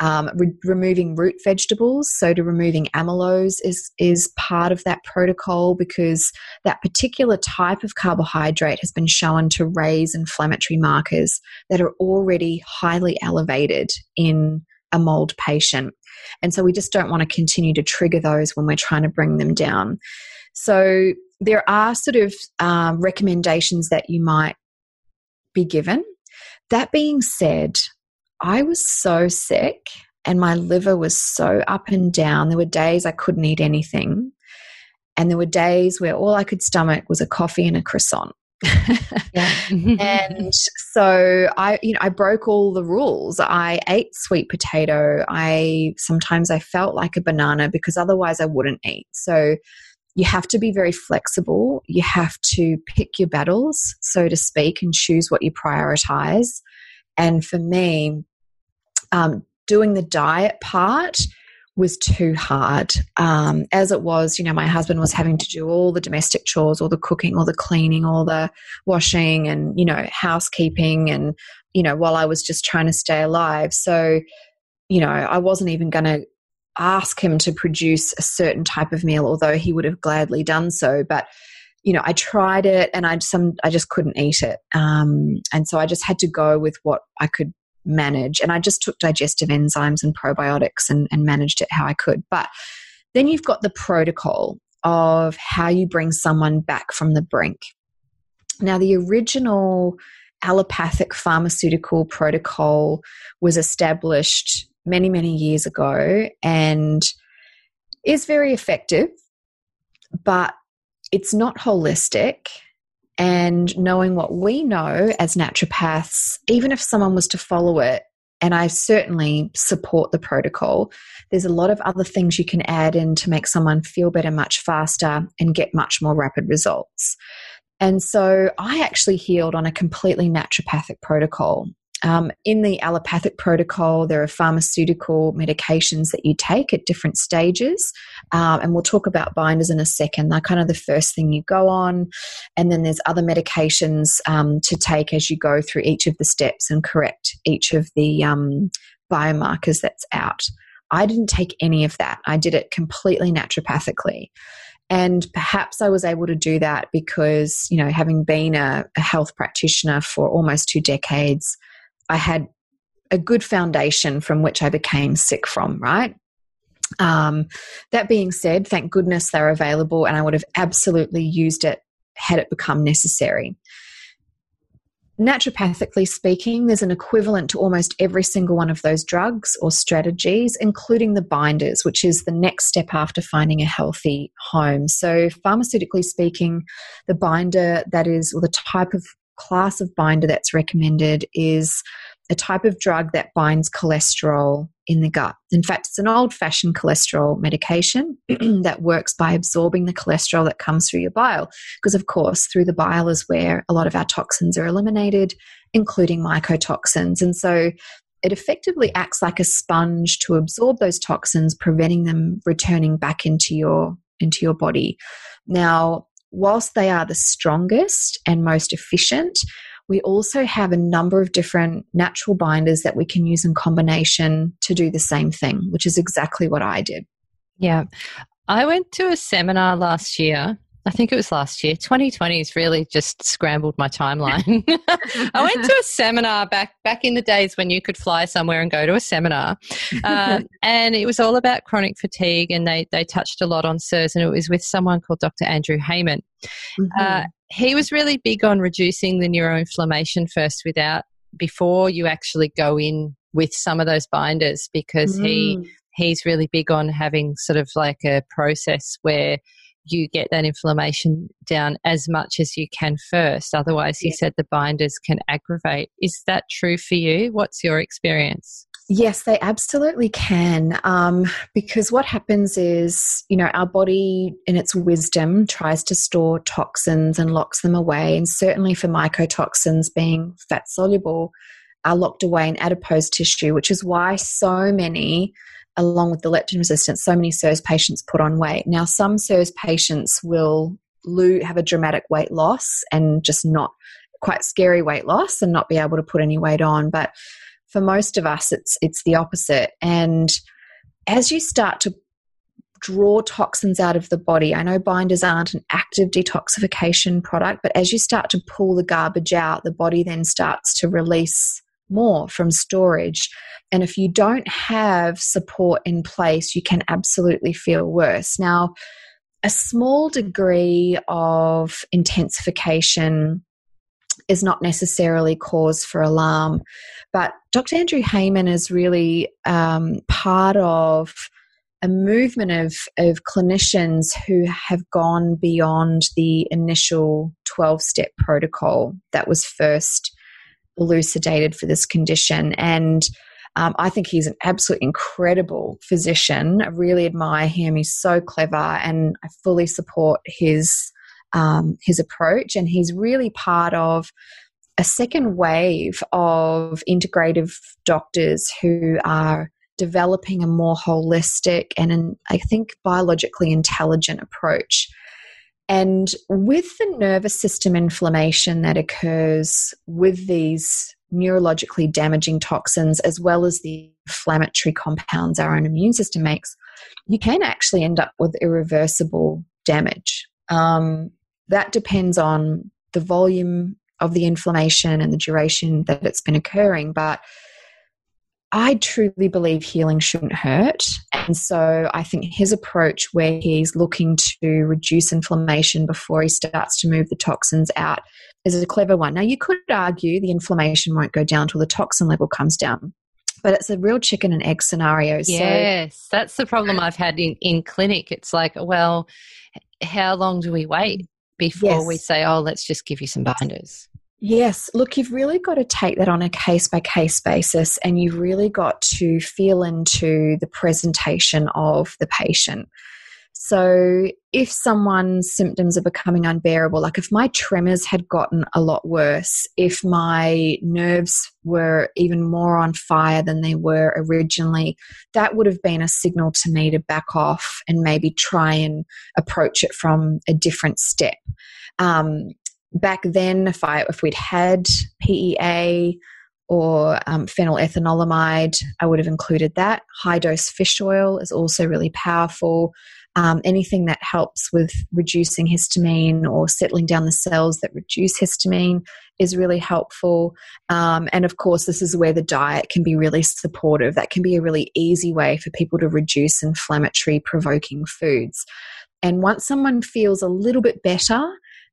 Um, re- removing root vegetables, so to removing amylose is is part of that protocol because that particular type of carbohydrate has been shown to raise inflammatory markers that are already highly elevated in a mold patient. And so we just don't want to continue to trigger those when we're trying to bring them down. So there are sort of um, recommendations that you might be given. That being said, I was so sick and my liver was so up and down. There were days I couldn't eat anything. And there were days where all I could stomach was a coffee and a croissant. and so I, you know, I broke all the rules. I ate sweet potato. I sometimes I felt like a banana because otherwise I wouldn't eat. So you have to be very flexible. You have to pick your battles, so to speak, and choose what you prioritize. And for me, um, doing the diet part was too hard. Um, as it was, you know, my husband was having to do all the domestic chores, all the cooking, all the cleaning, all the washing, and, you know, housekeeping, and, you know, while I was just trying to stay alive. So, you know, I wasn't even going to ask him to produce a certain type of meal, although he would have gladly done so. But you know, I tried it and I just I just couldn't eat it, um, and so I just had to go with what I could manage. And I just took digestive enzymes and probiotics and, and managed it how I could. But then you've got the protocol of how you bring someone back from the brink. Now, the original allopathic pharmaceutical protocol was established many, many years ago and is very effective, but it's not holistic. And knowing what we know as naturopaths, even if someone was to follow it, and I certainly support the protocol, there's a lot of other things you can add in to make someone feel better much faster and get much more rapid results. And so I actually healed on a completely naturopathic protocol. Um, in the allopathic protocol, there are pharmaceutical medications that you take at different stages. Um, and we'll talk about binders in a second. They're kind of the first thing you go on. And then there's other medications um, to take as you go through each of the steps and correct each of the um, biomarkers that's out. I didn't take any of that. I did it completely naturopathically. And perhaps I was able to do that because, you know, having been a, a health practitioner for almost two decades, I had a good foundation from which I became sick from, right? Um, that being said, thank goodness they're available, and I would have absolutely used it had it become necessary. Naturopathically speaking, there's an equivalent to almost every single one of those drugs or strategies, including the binders, which is the next step after finding a healthy home. So, pharmaceutically speaking, the binder that is, or the type of class of binder that's recommended is a type of drug that binds cholesterol in the gut. In fact, it's an old fashioned cholesterol medication that works by absorbing the cholesterol that comes through your bile. Because, of course, through the bile is where a lot of our toxins are eliminated, including mycotoxins. And so it effectively acts like a sponge to absorb those toxins, preventing them returning back into your into your body. Now, whilst they are the strongest and most efficient, we also have a number of different natural binders that we can use in combination to do the same thing, which is exactly what I did. Yeah. I went to a seminar last year I think it was last year. 2020 has really just scrambled my timeline. I went to a seminar back back in the days when you could fly somewhere and go to a seminar, um, and it was all about chronic fatigue, and they they touched a lot on CIRS, and it was with someone called Dr. Andrew Heyman. Mm-hmm. Uh, he was really big on reducing the neuroinflammation first, without before you actually go in with some of those binders, because mm. he he's really big on having sort of like a process where you get that inflammation down as much as you can first. Otherwise, he yeah. said the binders can aggravate. Is that true for you? What's your experience? Yes, they absolutely can. Um, because what happens is, you know, our body, in its wisdom, tries to store toxins and locks them away. And certainly for mycotoxins being fat soluble, are locked away in adipose tissue, which is why so many along with the leptin resistance, so many CIRS patients put on weight. Now, some CIRS patients will lose, have a dramatic weight loss and just not quite scary weight loss and not be able to put any weight on. But for most of us, it's it's the opposite. And as you start to draw toxins out of the body, I know binders aren't an active detoxification product, but as you start to pull the garbage out, the body then starts to release more from storage. And if you don't have support in place, you can absolutely feel worse. Now, a small degree of intensification is not necessarily cause for alarm. But Dr. Andrew Heyman is really um, part of a movement of, of clinicians who have gone beyond the initial 12 step protocol that was first elucidated for this condition. And um, I think he's an absolutely incredible physician. I really admire him. He's so clever, and I fully support his um, his approach. And he's really part of a second wave of integrative doctors who are developing a more holistic and an, I think biologically intelligent approach and with the nervous system inflammation that occurs with these neurologically damaging toxins, as well as the inflammatory compounds our own immune system makes, you can actually end up with irreversible damage. Um, that depends on the volume of the inflammation and the duration that it's been occurring. But I truly believe healing shouldn't hurt. And so I think his approach, where he's looking to reduce inflammation before he starts to move the toxins out, is a clever one. Now, you could argue the inflammation won't go down till the toxin level comes down. But it's a real chicken and egg scenario. Yes, so, that's the problem I've had in, in clinic. It's like, well, how long do we wait before yes. we say, oh, let's just give you some binders? Yes, look, you've really got to take that on a case by case basis and you've really got to feel into the presentation of the patient. So, if someone's symptoms are becoming unbearable, like if my tremors had gotten a lot worse, if my nerves were even more on fire than they were originally, that would have been a signal to me to back off and maybe try and approach it from a different step. Um, back then, if I if we'd had PEA or um, phenylethanolamide, I would have included that. High dose fish oil is also really powerful. Um, anything that helps with reducing histamine or settling down the cells that reduce histamine is really helpful. Um, and of course, this is where the diet can be really supportive. That can be a really easy way for people to reduce inflammatory provoking foods. And once someone feels a little bit better,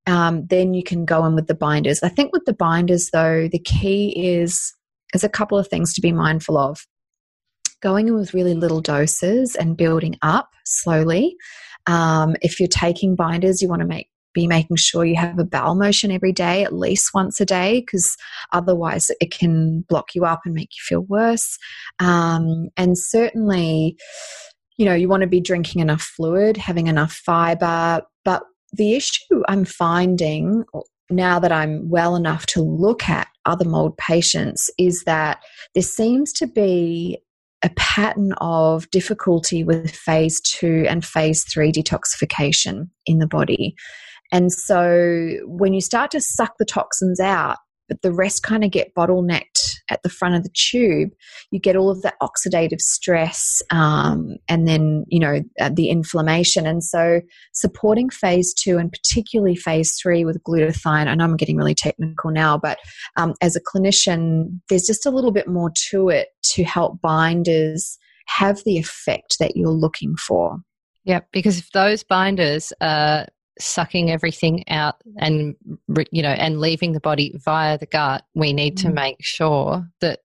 um, then you can go in with the binders. I think with the binders, though, the key is there's a couple of things to be mindful of. Going in with really little doses and building up slowly. Um, if you're taking binders, you want to make be making sure you have a bowel motion every day, at least once a day, because otherwise it can block you up and make you feel worse. Um, and certainly, you know, you want to be drinking enough fluid, having enough fiber. But the issue I'm finding now that I'm well enough to look at other mold patients is that there seems to be a pattern of difficulty with phase two and phase three detoxification in the body. And so when you start to suck the toxins out, but the rest kind of get bottlenecked at the front of the tube, you get all of that oxidative stress um, and then, you know, uh, the inflammation. And so supporting phase two and particularly phase three with glutathione, I know I'm getting really technical now, but um, as a clinician, there's just a little bit more to it to help binders have the effect that you're looking for. Yeah, because if those binders are sucking everything out and you know and leaving the body via the gut we need mm. to make sure that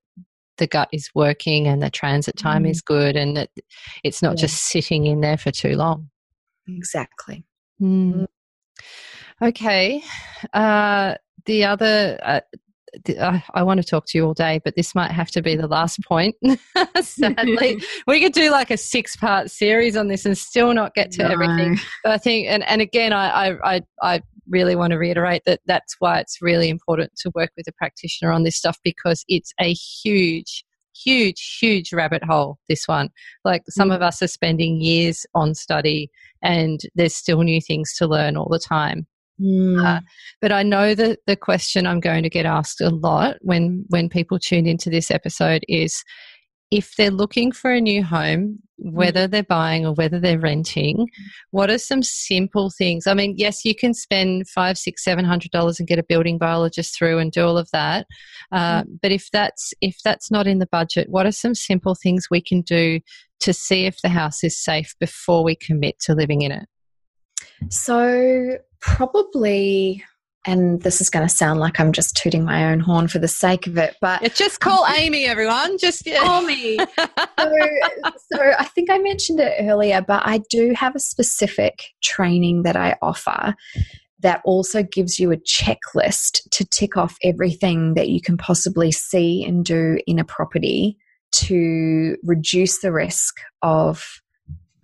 the gut is working and the transit time mm. is good and that it's not yeah. just sitting in there for too long exactly mm. okay uh, the other uh, I want to talk to you all day, but this might have to be the last point. Sadly, we could do like a six-part series on this and still not get to no. everything. But I think, and, and again, I, I I really want to reiterate that that's why it's really important to work with a practitioner on this stuff because it's a huge huge, huge rabbit hole, this one. Like some mm. of us are spending years on study and there's still new things to learn all the time. Mm. Uh, but I know that the question I'm going to get asked a lot when when people tune into this episode is if they're looking for a new home, whether mm. they're buying or whether they're renting, what are some simple things? I mean, yes, you can spend five, six, seven hundred dollars and get a building biologist through and do all of that. Uh, mm. But if that's if that's not in the budget, what are some simple things we can do to see if the house is safe before we commit to living in it? So probably and this is going to sound like I'm just tooting my own horn for the sake of it, but yeah, just call Amie, everyone. Just yeah. call me. so, so, I think I mentioned it earlier, but I do have a specific training that I offer that also gives you a checklist to tick off everything that you can possibly see and do in a property to reduce the risk of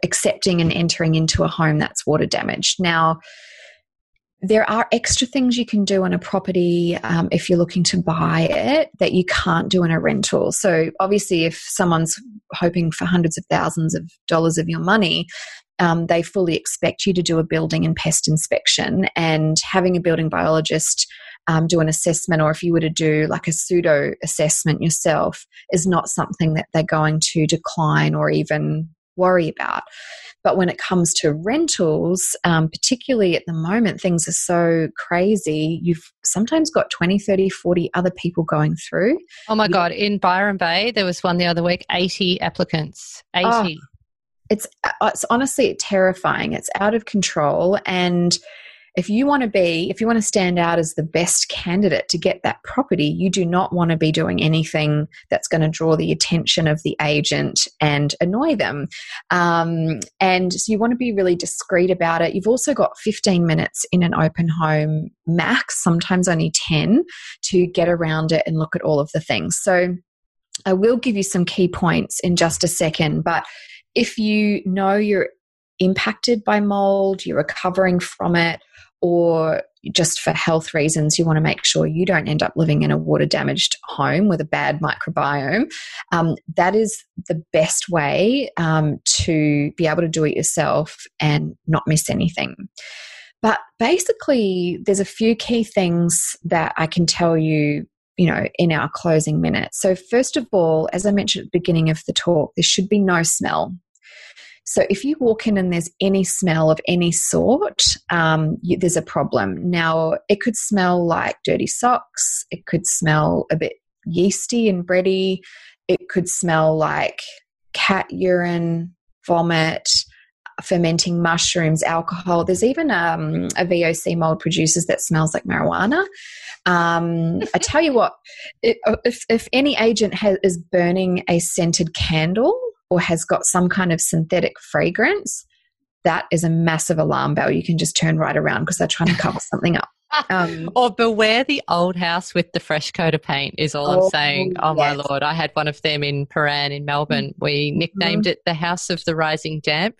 accepting and entering into a home that's water damaged. Now there are extra things you can do on a property um, if you're looking to buy it that you can't do in a rental. So, obviously, if someone's hoping for hundreds of thousands of dollars of your money, um, they fully expect you to do a building and pest inspection. And having a building biologist um, do an assessment, or if you were to do like a pseudo assessment yourself, is not something that they're going to decline or even worry about. But when it comes to rentals, um, particularly at the moment, things are so crazy. You've sometimes got 20, 30, 40 other people going through. Oh my God. In Byron Bay, there was one the other week 80 applicants. 80. Oh, it's, uh, it's honestly terrifying. It's out of control. And if you want to be, if you want to stand out as the best candidate to get that property, you do not want to be doing anything that's going to draw the attention of the agent and annoy them. Um, and so you want to be really discreet about it. You've also got 15 minutes in an open home max, sometimes only 10, to get around it and look at all of the things. So I will give you some key points in just a second, but if you know you're impacted by mold, you're recovering from it, or just for health reasons, you want to make sure you don't end up living in a water damaged home with a bad microbiome. Um, that is the best way um, to be able to do it yourself and not miss anything. But basically, there's a few key things that I can tell you you know, in our closing minutes. So, first of all, as I mentioned at the beginning of the talk, there should be no smell. So, if you walk in and there's any smell of any sort, um, you, there's a problem. Now, it could smell like dirty socks, it could smell a bit yeasty and bready, it could smell like cat urine, vomit, fermenting mushrooms, alcohol. There's even um, a VOC mold producers that smells like marijuana. Um, I tell you what, if, if any agent has, is burning a scented candle or has got some kind of synthetic fragrance, that is a massive alarm bell. You can just turn right around because they're trying to cover something up. Um, or beware the old house with the fresh coat of paint is all oh, I'm saying. Oh yes. my lord, I had one of them in Prahran in Melbourne. Mm-hmm. We nicknamed mm-hmm. it the House of the Rising Damp.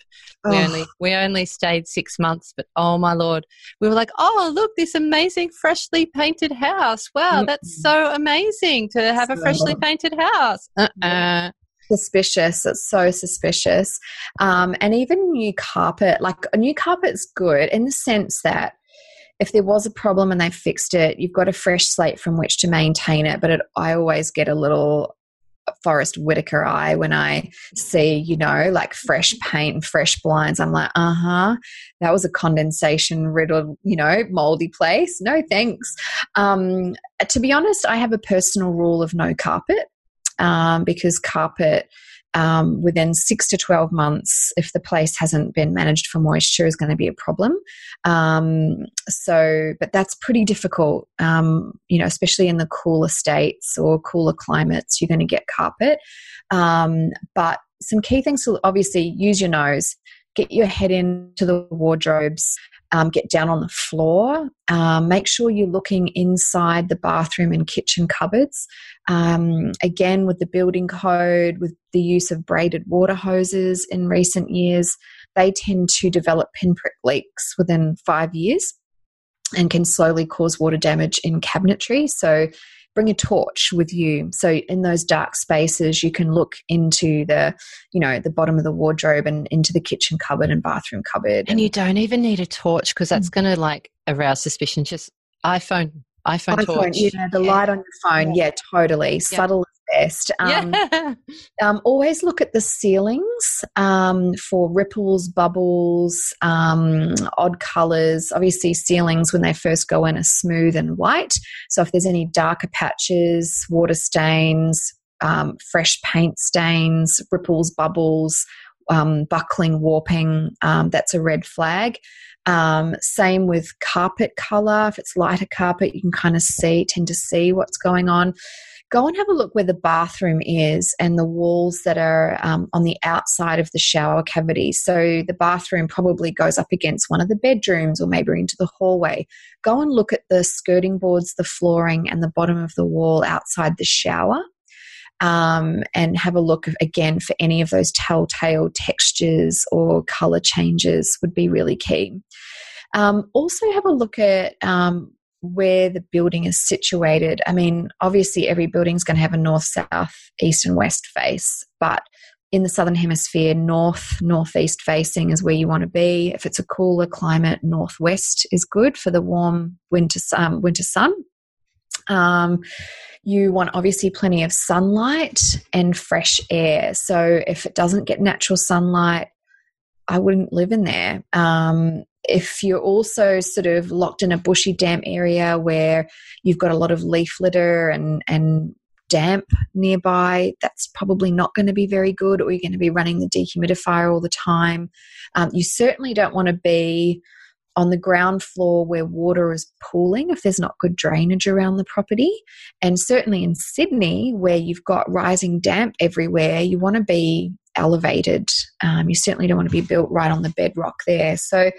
We oh. only we only stayed six months, but oh my lord, we were like, oh look, this amazing freshly painted house. Wow, mm-hmm. that's so amazing to have so. a freshly painted house. Uh-uh suspicious. It's so suspicious. Um, and even new carpet, like a new carpet's good in the sense that if there was a problem and they fixed it, you've got a fresh slate from which to maintain it. But it, I always get a little Forest Whitaker eye when I see, you know, like fresh paint and fresh blinds. I'm like, uh huh, that was a condensation riddled, you know, moldy place. No thanks. Um, to be honest, I have a personal rule of no carpet um, because carpet um, within six to 12 months, if the place hasn't been managed for moisture, is going to be a problem. Um, so, but that's pretty difficult, um, you know, especially in the cooler states or cooler climates, you're going to get carpet. Um, but some key things to obviously use your nose, get your head into the wardrobes, um, get down on the floor. Um, make sure you're looking inside the bathroom and kitchen cupboards. Um, again, with the building code, with the use of braided water hoses in recent years, they tend to develop pinprick leaks within five years and can slowly cause water damage in cabinetry. So bring a torch with you so in those dark spaces you can look into the you know the bottom of the wardrobe and into the kitchen cupboard and bathroom cupboard and, and you don't even need a torch because that's mm. going to like arouse suspicion just iphone iphone, iPhone torch yeah the yeah. light on your phone yeah, yeah totally yeah. subtle best. Um, yeah. um, always look at the ceilings um, for ripples, bubbles, um, odd colors. Obviously, ceilings when they first go in are smooth and white. So if there's any darker patches, water stains, um, fresh paint stains, ripples, bubbles, um, buckling, warping, that's a red flag. Um, same with carpet color. If it's lighter carpet, you can kind of see, tend to see what's going on go and have a look where the bathroom is and the walls that are um, on the outside of the shower cavity. So the bathroom probably goes up against one of the bedrooms or maybe into the hallway. Go and look at the skirting boards, the flooring, and the bottom of the wall outside the shower. Um, and have a look again for any of those telltale textures or color changes would be really key. Um, also, have a look at um, where the building is situated. I mean, obviously, every building is going to have a north, south, east, and west face, but in the southern hemisphere, north, northeast facing is where you want to be. If it's a cooler climate, northwest is good for the warm winter, um, winter sun. Um, you want obviously plenty of sunlight and fresh air. So if it doesn't get natural sunlight, I wouldn't live in there. Um, if you're also sort of locked in a bushy damp area where you've got a lot of leaf litter and, and damp nearby, that's probably not going to be very good, or you're going to be running the dehumidifier all the time. Um, you certainly don't want to be on the ground floor where water is pooling if there's not good drainage around the property. And certainly in Sydney, where you've got rising damp everywhere, you want to be elevated. Um, you certainly don't want to be built right on the bedrock there. So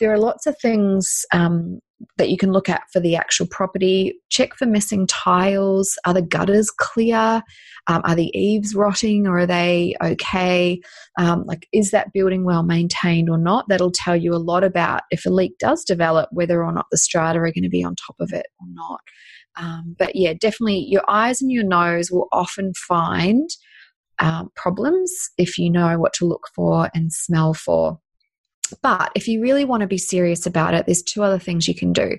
there are lots of things um, that you can look at for the actual property. Check for missing tiles. Are the gutters clear? Um, are the eaves rotting or are they okay? Um, like, is that building well maintained or not? That'll tell you a lot about if a leak does develop, whether or not the strata are going to be on top of it or not. Um, but yeah, definitely your eyes and your nose will often find um, problems if you know what to look for and smell for. But if you really want to be serious about it, there's two other things you can do.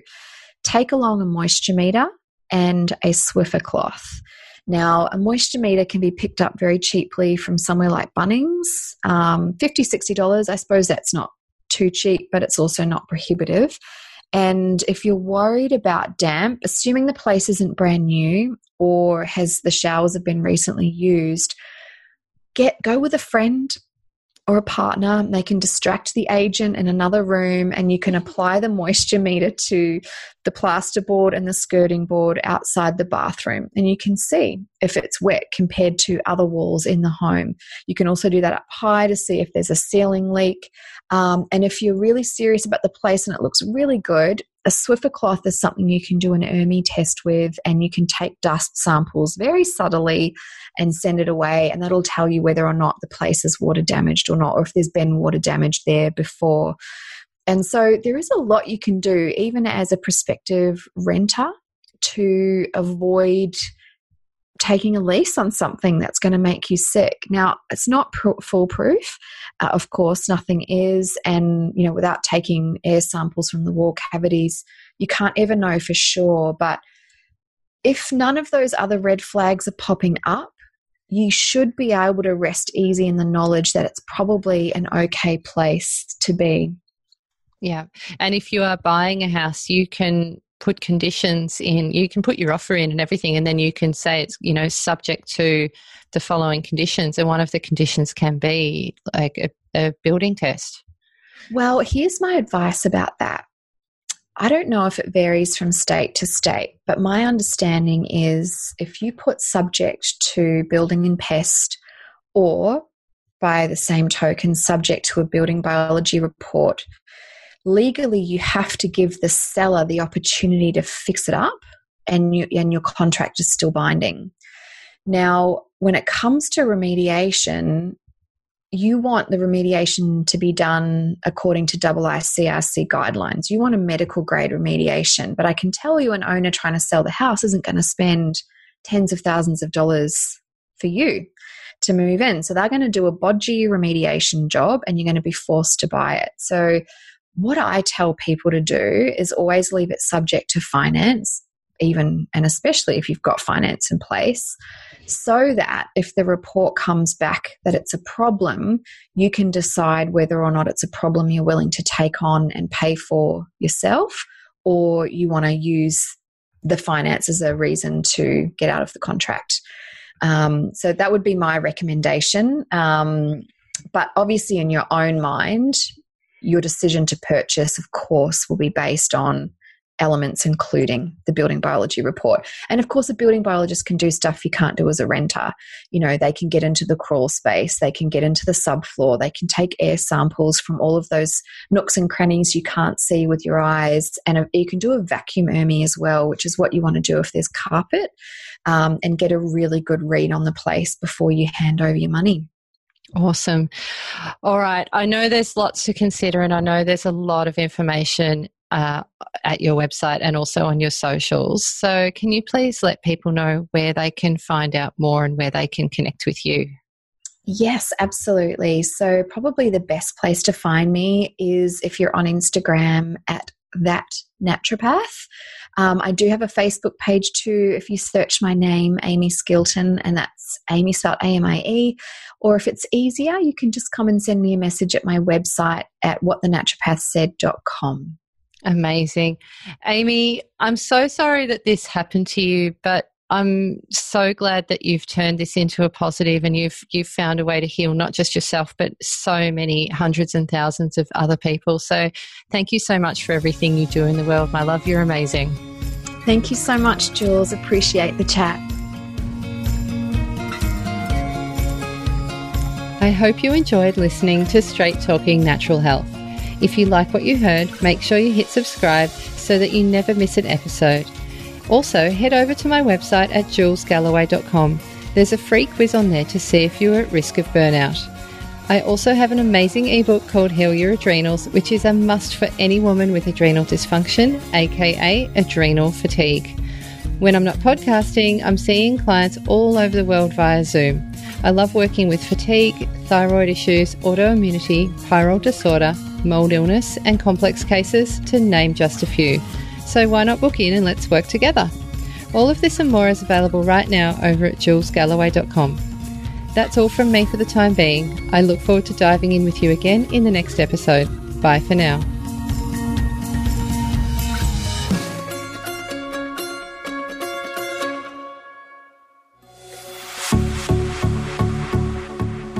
Take along a moisture meter and a Swiffer cloth. Now, a moisture meter can be picked up very cheaply from somewhere like Bunnings, um, $50, $60. I suppose that's not too cheap, but it's also not prohibitive. And if you're worried about damp, assuming the place isn't brand new or has the showers have been recently used, get go with a friend or a partner. They can distract the agent in another room and you can apply the moisture meter to the plasterboard and the skirting board outside the bathroom. And you can see if it's wet compared to other walls in the home. You can also do that up high to see if there's a ceiling leak. Um, and if you're really serious about the place and it looks really good, a Swiffer cloth is something you can do an ERMI test with, and you can take dust samples very subtly and send it away, and that'll tell you whether or not the place is water damaged or not, or if there's been water damage there before. And so there is a lot you can do, even as a prospective renter, to avoid taking a lease on something that's going to make you sick. Now, it's not foolproof. Uh, of course, nothing is. And, you know, without taking air samples from the wall cavities, you can't ever know for sure. But if none of those other red flags are popping up, you should be able to rest easy in the knowledge that it's probably an okay place to be. Yeah. And if you are buying a house, you can put conditions in. You can put your offer in and everything and then you can say it's you know subject to the following conditions and one of the conditions can be like a, a building test. Well here's my advice about that. I don't know if it varies from state to state, but my understanding is if you put subject to building and pest or by the same token subject to a building biology report, legally you have to give the seller the opportunity to fix it up and you, and your contract is still binding. Now, when it comes to remediation, you want the remediation to be done according to IICRC guidelines. You want a medical grade remediation, but I can tell you an owner trying to sell the house isn't going to spend tens of thousands of dollars for you to move in. So they're going to do a bodgy remediation job and you're going to be forced to buy it. So what I tell people to do is always leave it subject to finance, even and especially if you've got finance in place, so that if the report comes back that it's a problem, you can decide whether or not it's a problem you're willing to take on and pay for yourself, or you want to use the finance as a reason to get out of the contract. Um, so that would be my recommendation. Um, but obviously, in your own mind, your decision to purchase, of course, will be based on elements including the building biology report. And of course, a building biologist can do stuff you can't do as a renter. You know, they can get into the crawl space, they can get into the subfloor, they can take air samples from all of those nooks and crannies you can't see with your eyes. And you can do a vacuum ERMI as well, which is what you want to do if there's carpet, um, and get a really good read on the place before you hand over your money. Awesome. All right. I know there's lots to consider, and I know there's a lot of information uh, at your website and also on your socials. So, can you please let people know where they can find out more and where they can connect with you? Yes, absolutely. So, probably the best place to find me is if you're on Instagram at that naturopath. Um, I do have a Facebook page too. If you search my name, Amie Skilton, and that's Amie spelled A M I E, or if it's easier, you can just come and send me a message at my website at whatthenaturopathsaid.com. Amazing. Amie, I'm so sorry that this happened to you, but I'm so glad that you've turned this into a positive and you've you've found a way to heal not just yourself but so many hundreds and thousands of other people. So thank you so much for everything you do in the world. My love, you're amazing. Thank you so much, Jules. Appreciate the chat. I hope you enjoyed listening to Straight Talking Natural Health. If you like what you heard, make sure you hit subscribe so that you never miss an episode. Also, head over to my website at julesgalloway.com. There's a free quiz on there to see if you're at risk of burnout. I also have an amazing ebook called Heal Your Adrenals, which is a must for any woman with adrenal dysfunction, aka adrenal fatigue. When I'm not podcasting, I'm seeing clients all over the world via Zoom. I love working with fatigue, thyroid issues, autoimmunity, pyrrole disorder, mold illness, and complex cases, to name just a few. So why not book in and let's work together? All of this and more is available right now over at julesgalloway.com. That's all from me for the time being. I look forward to diving in with you again in the next episode. Bye for now.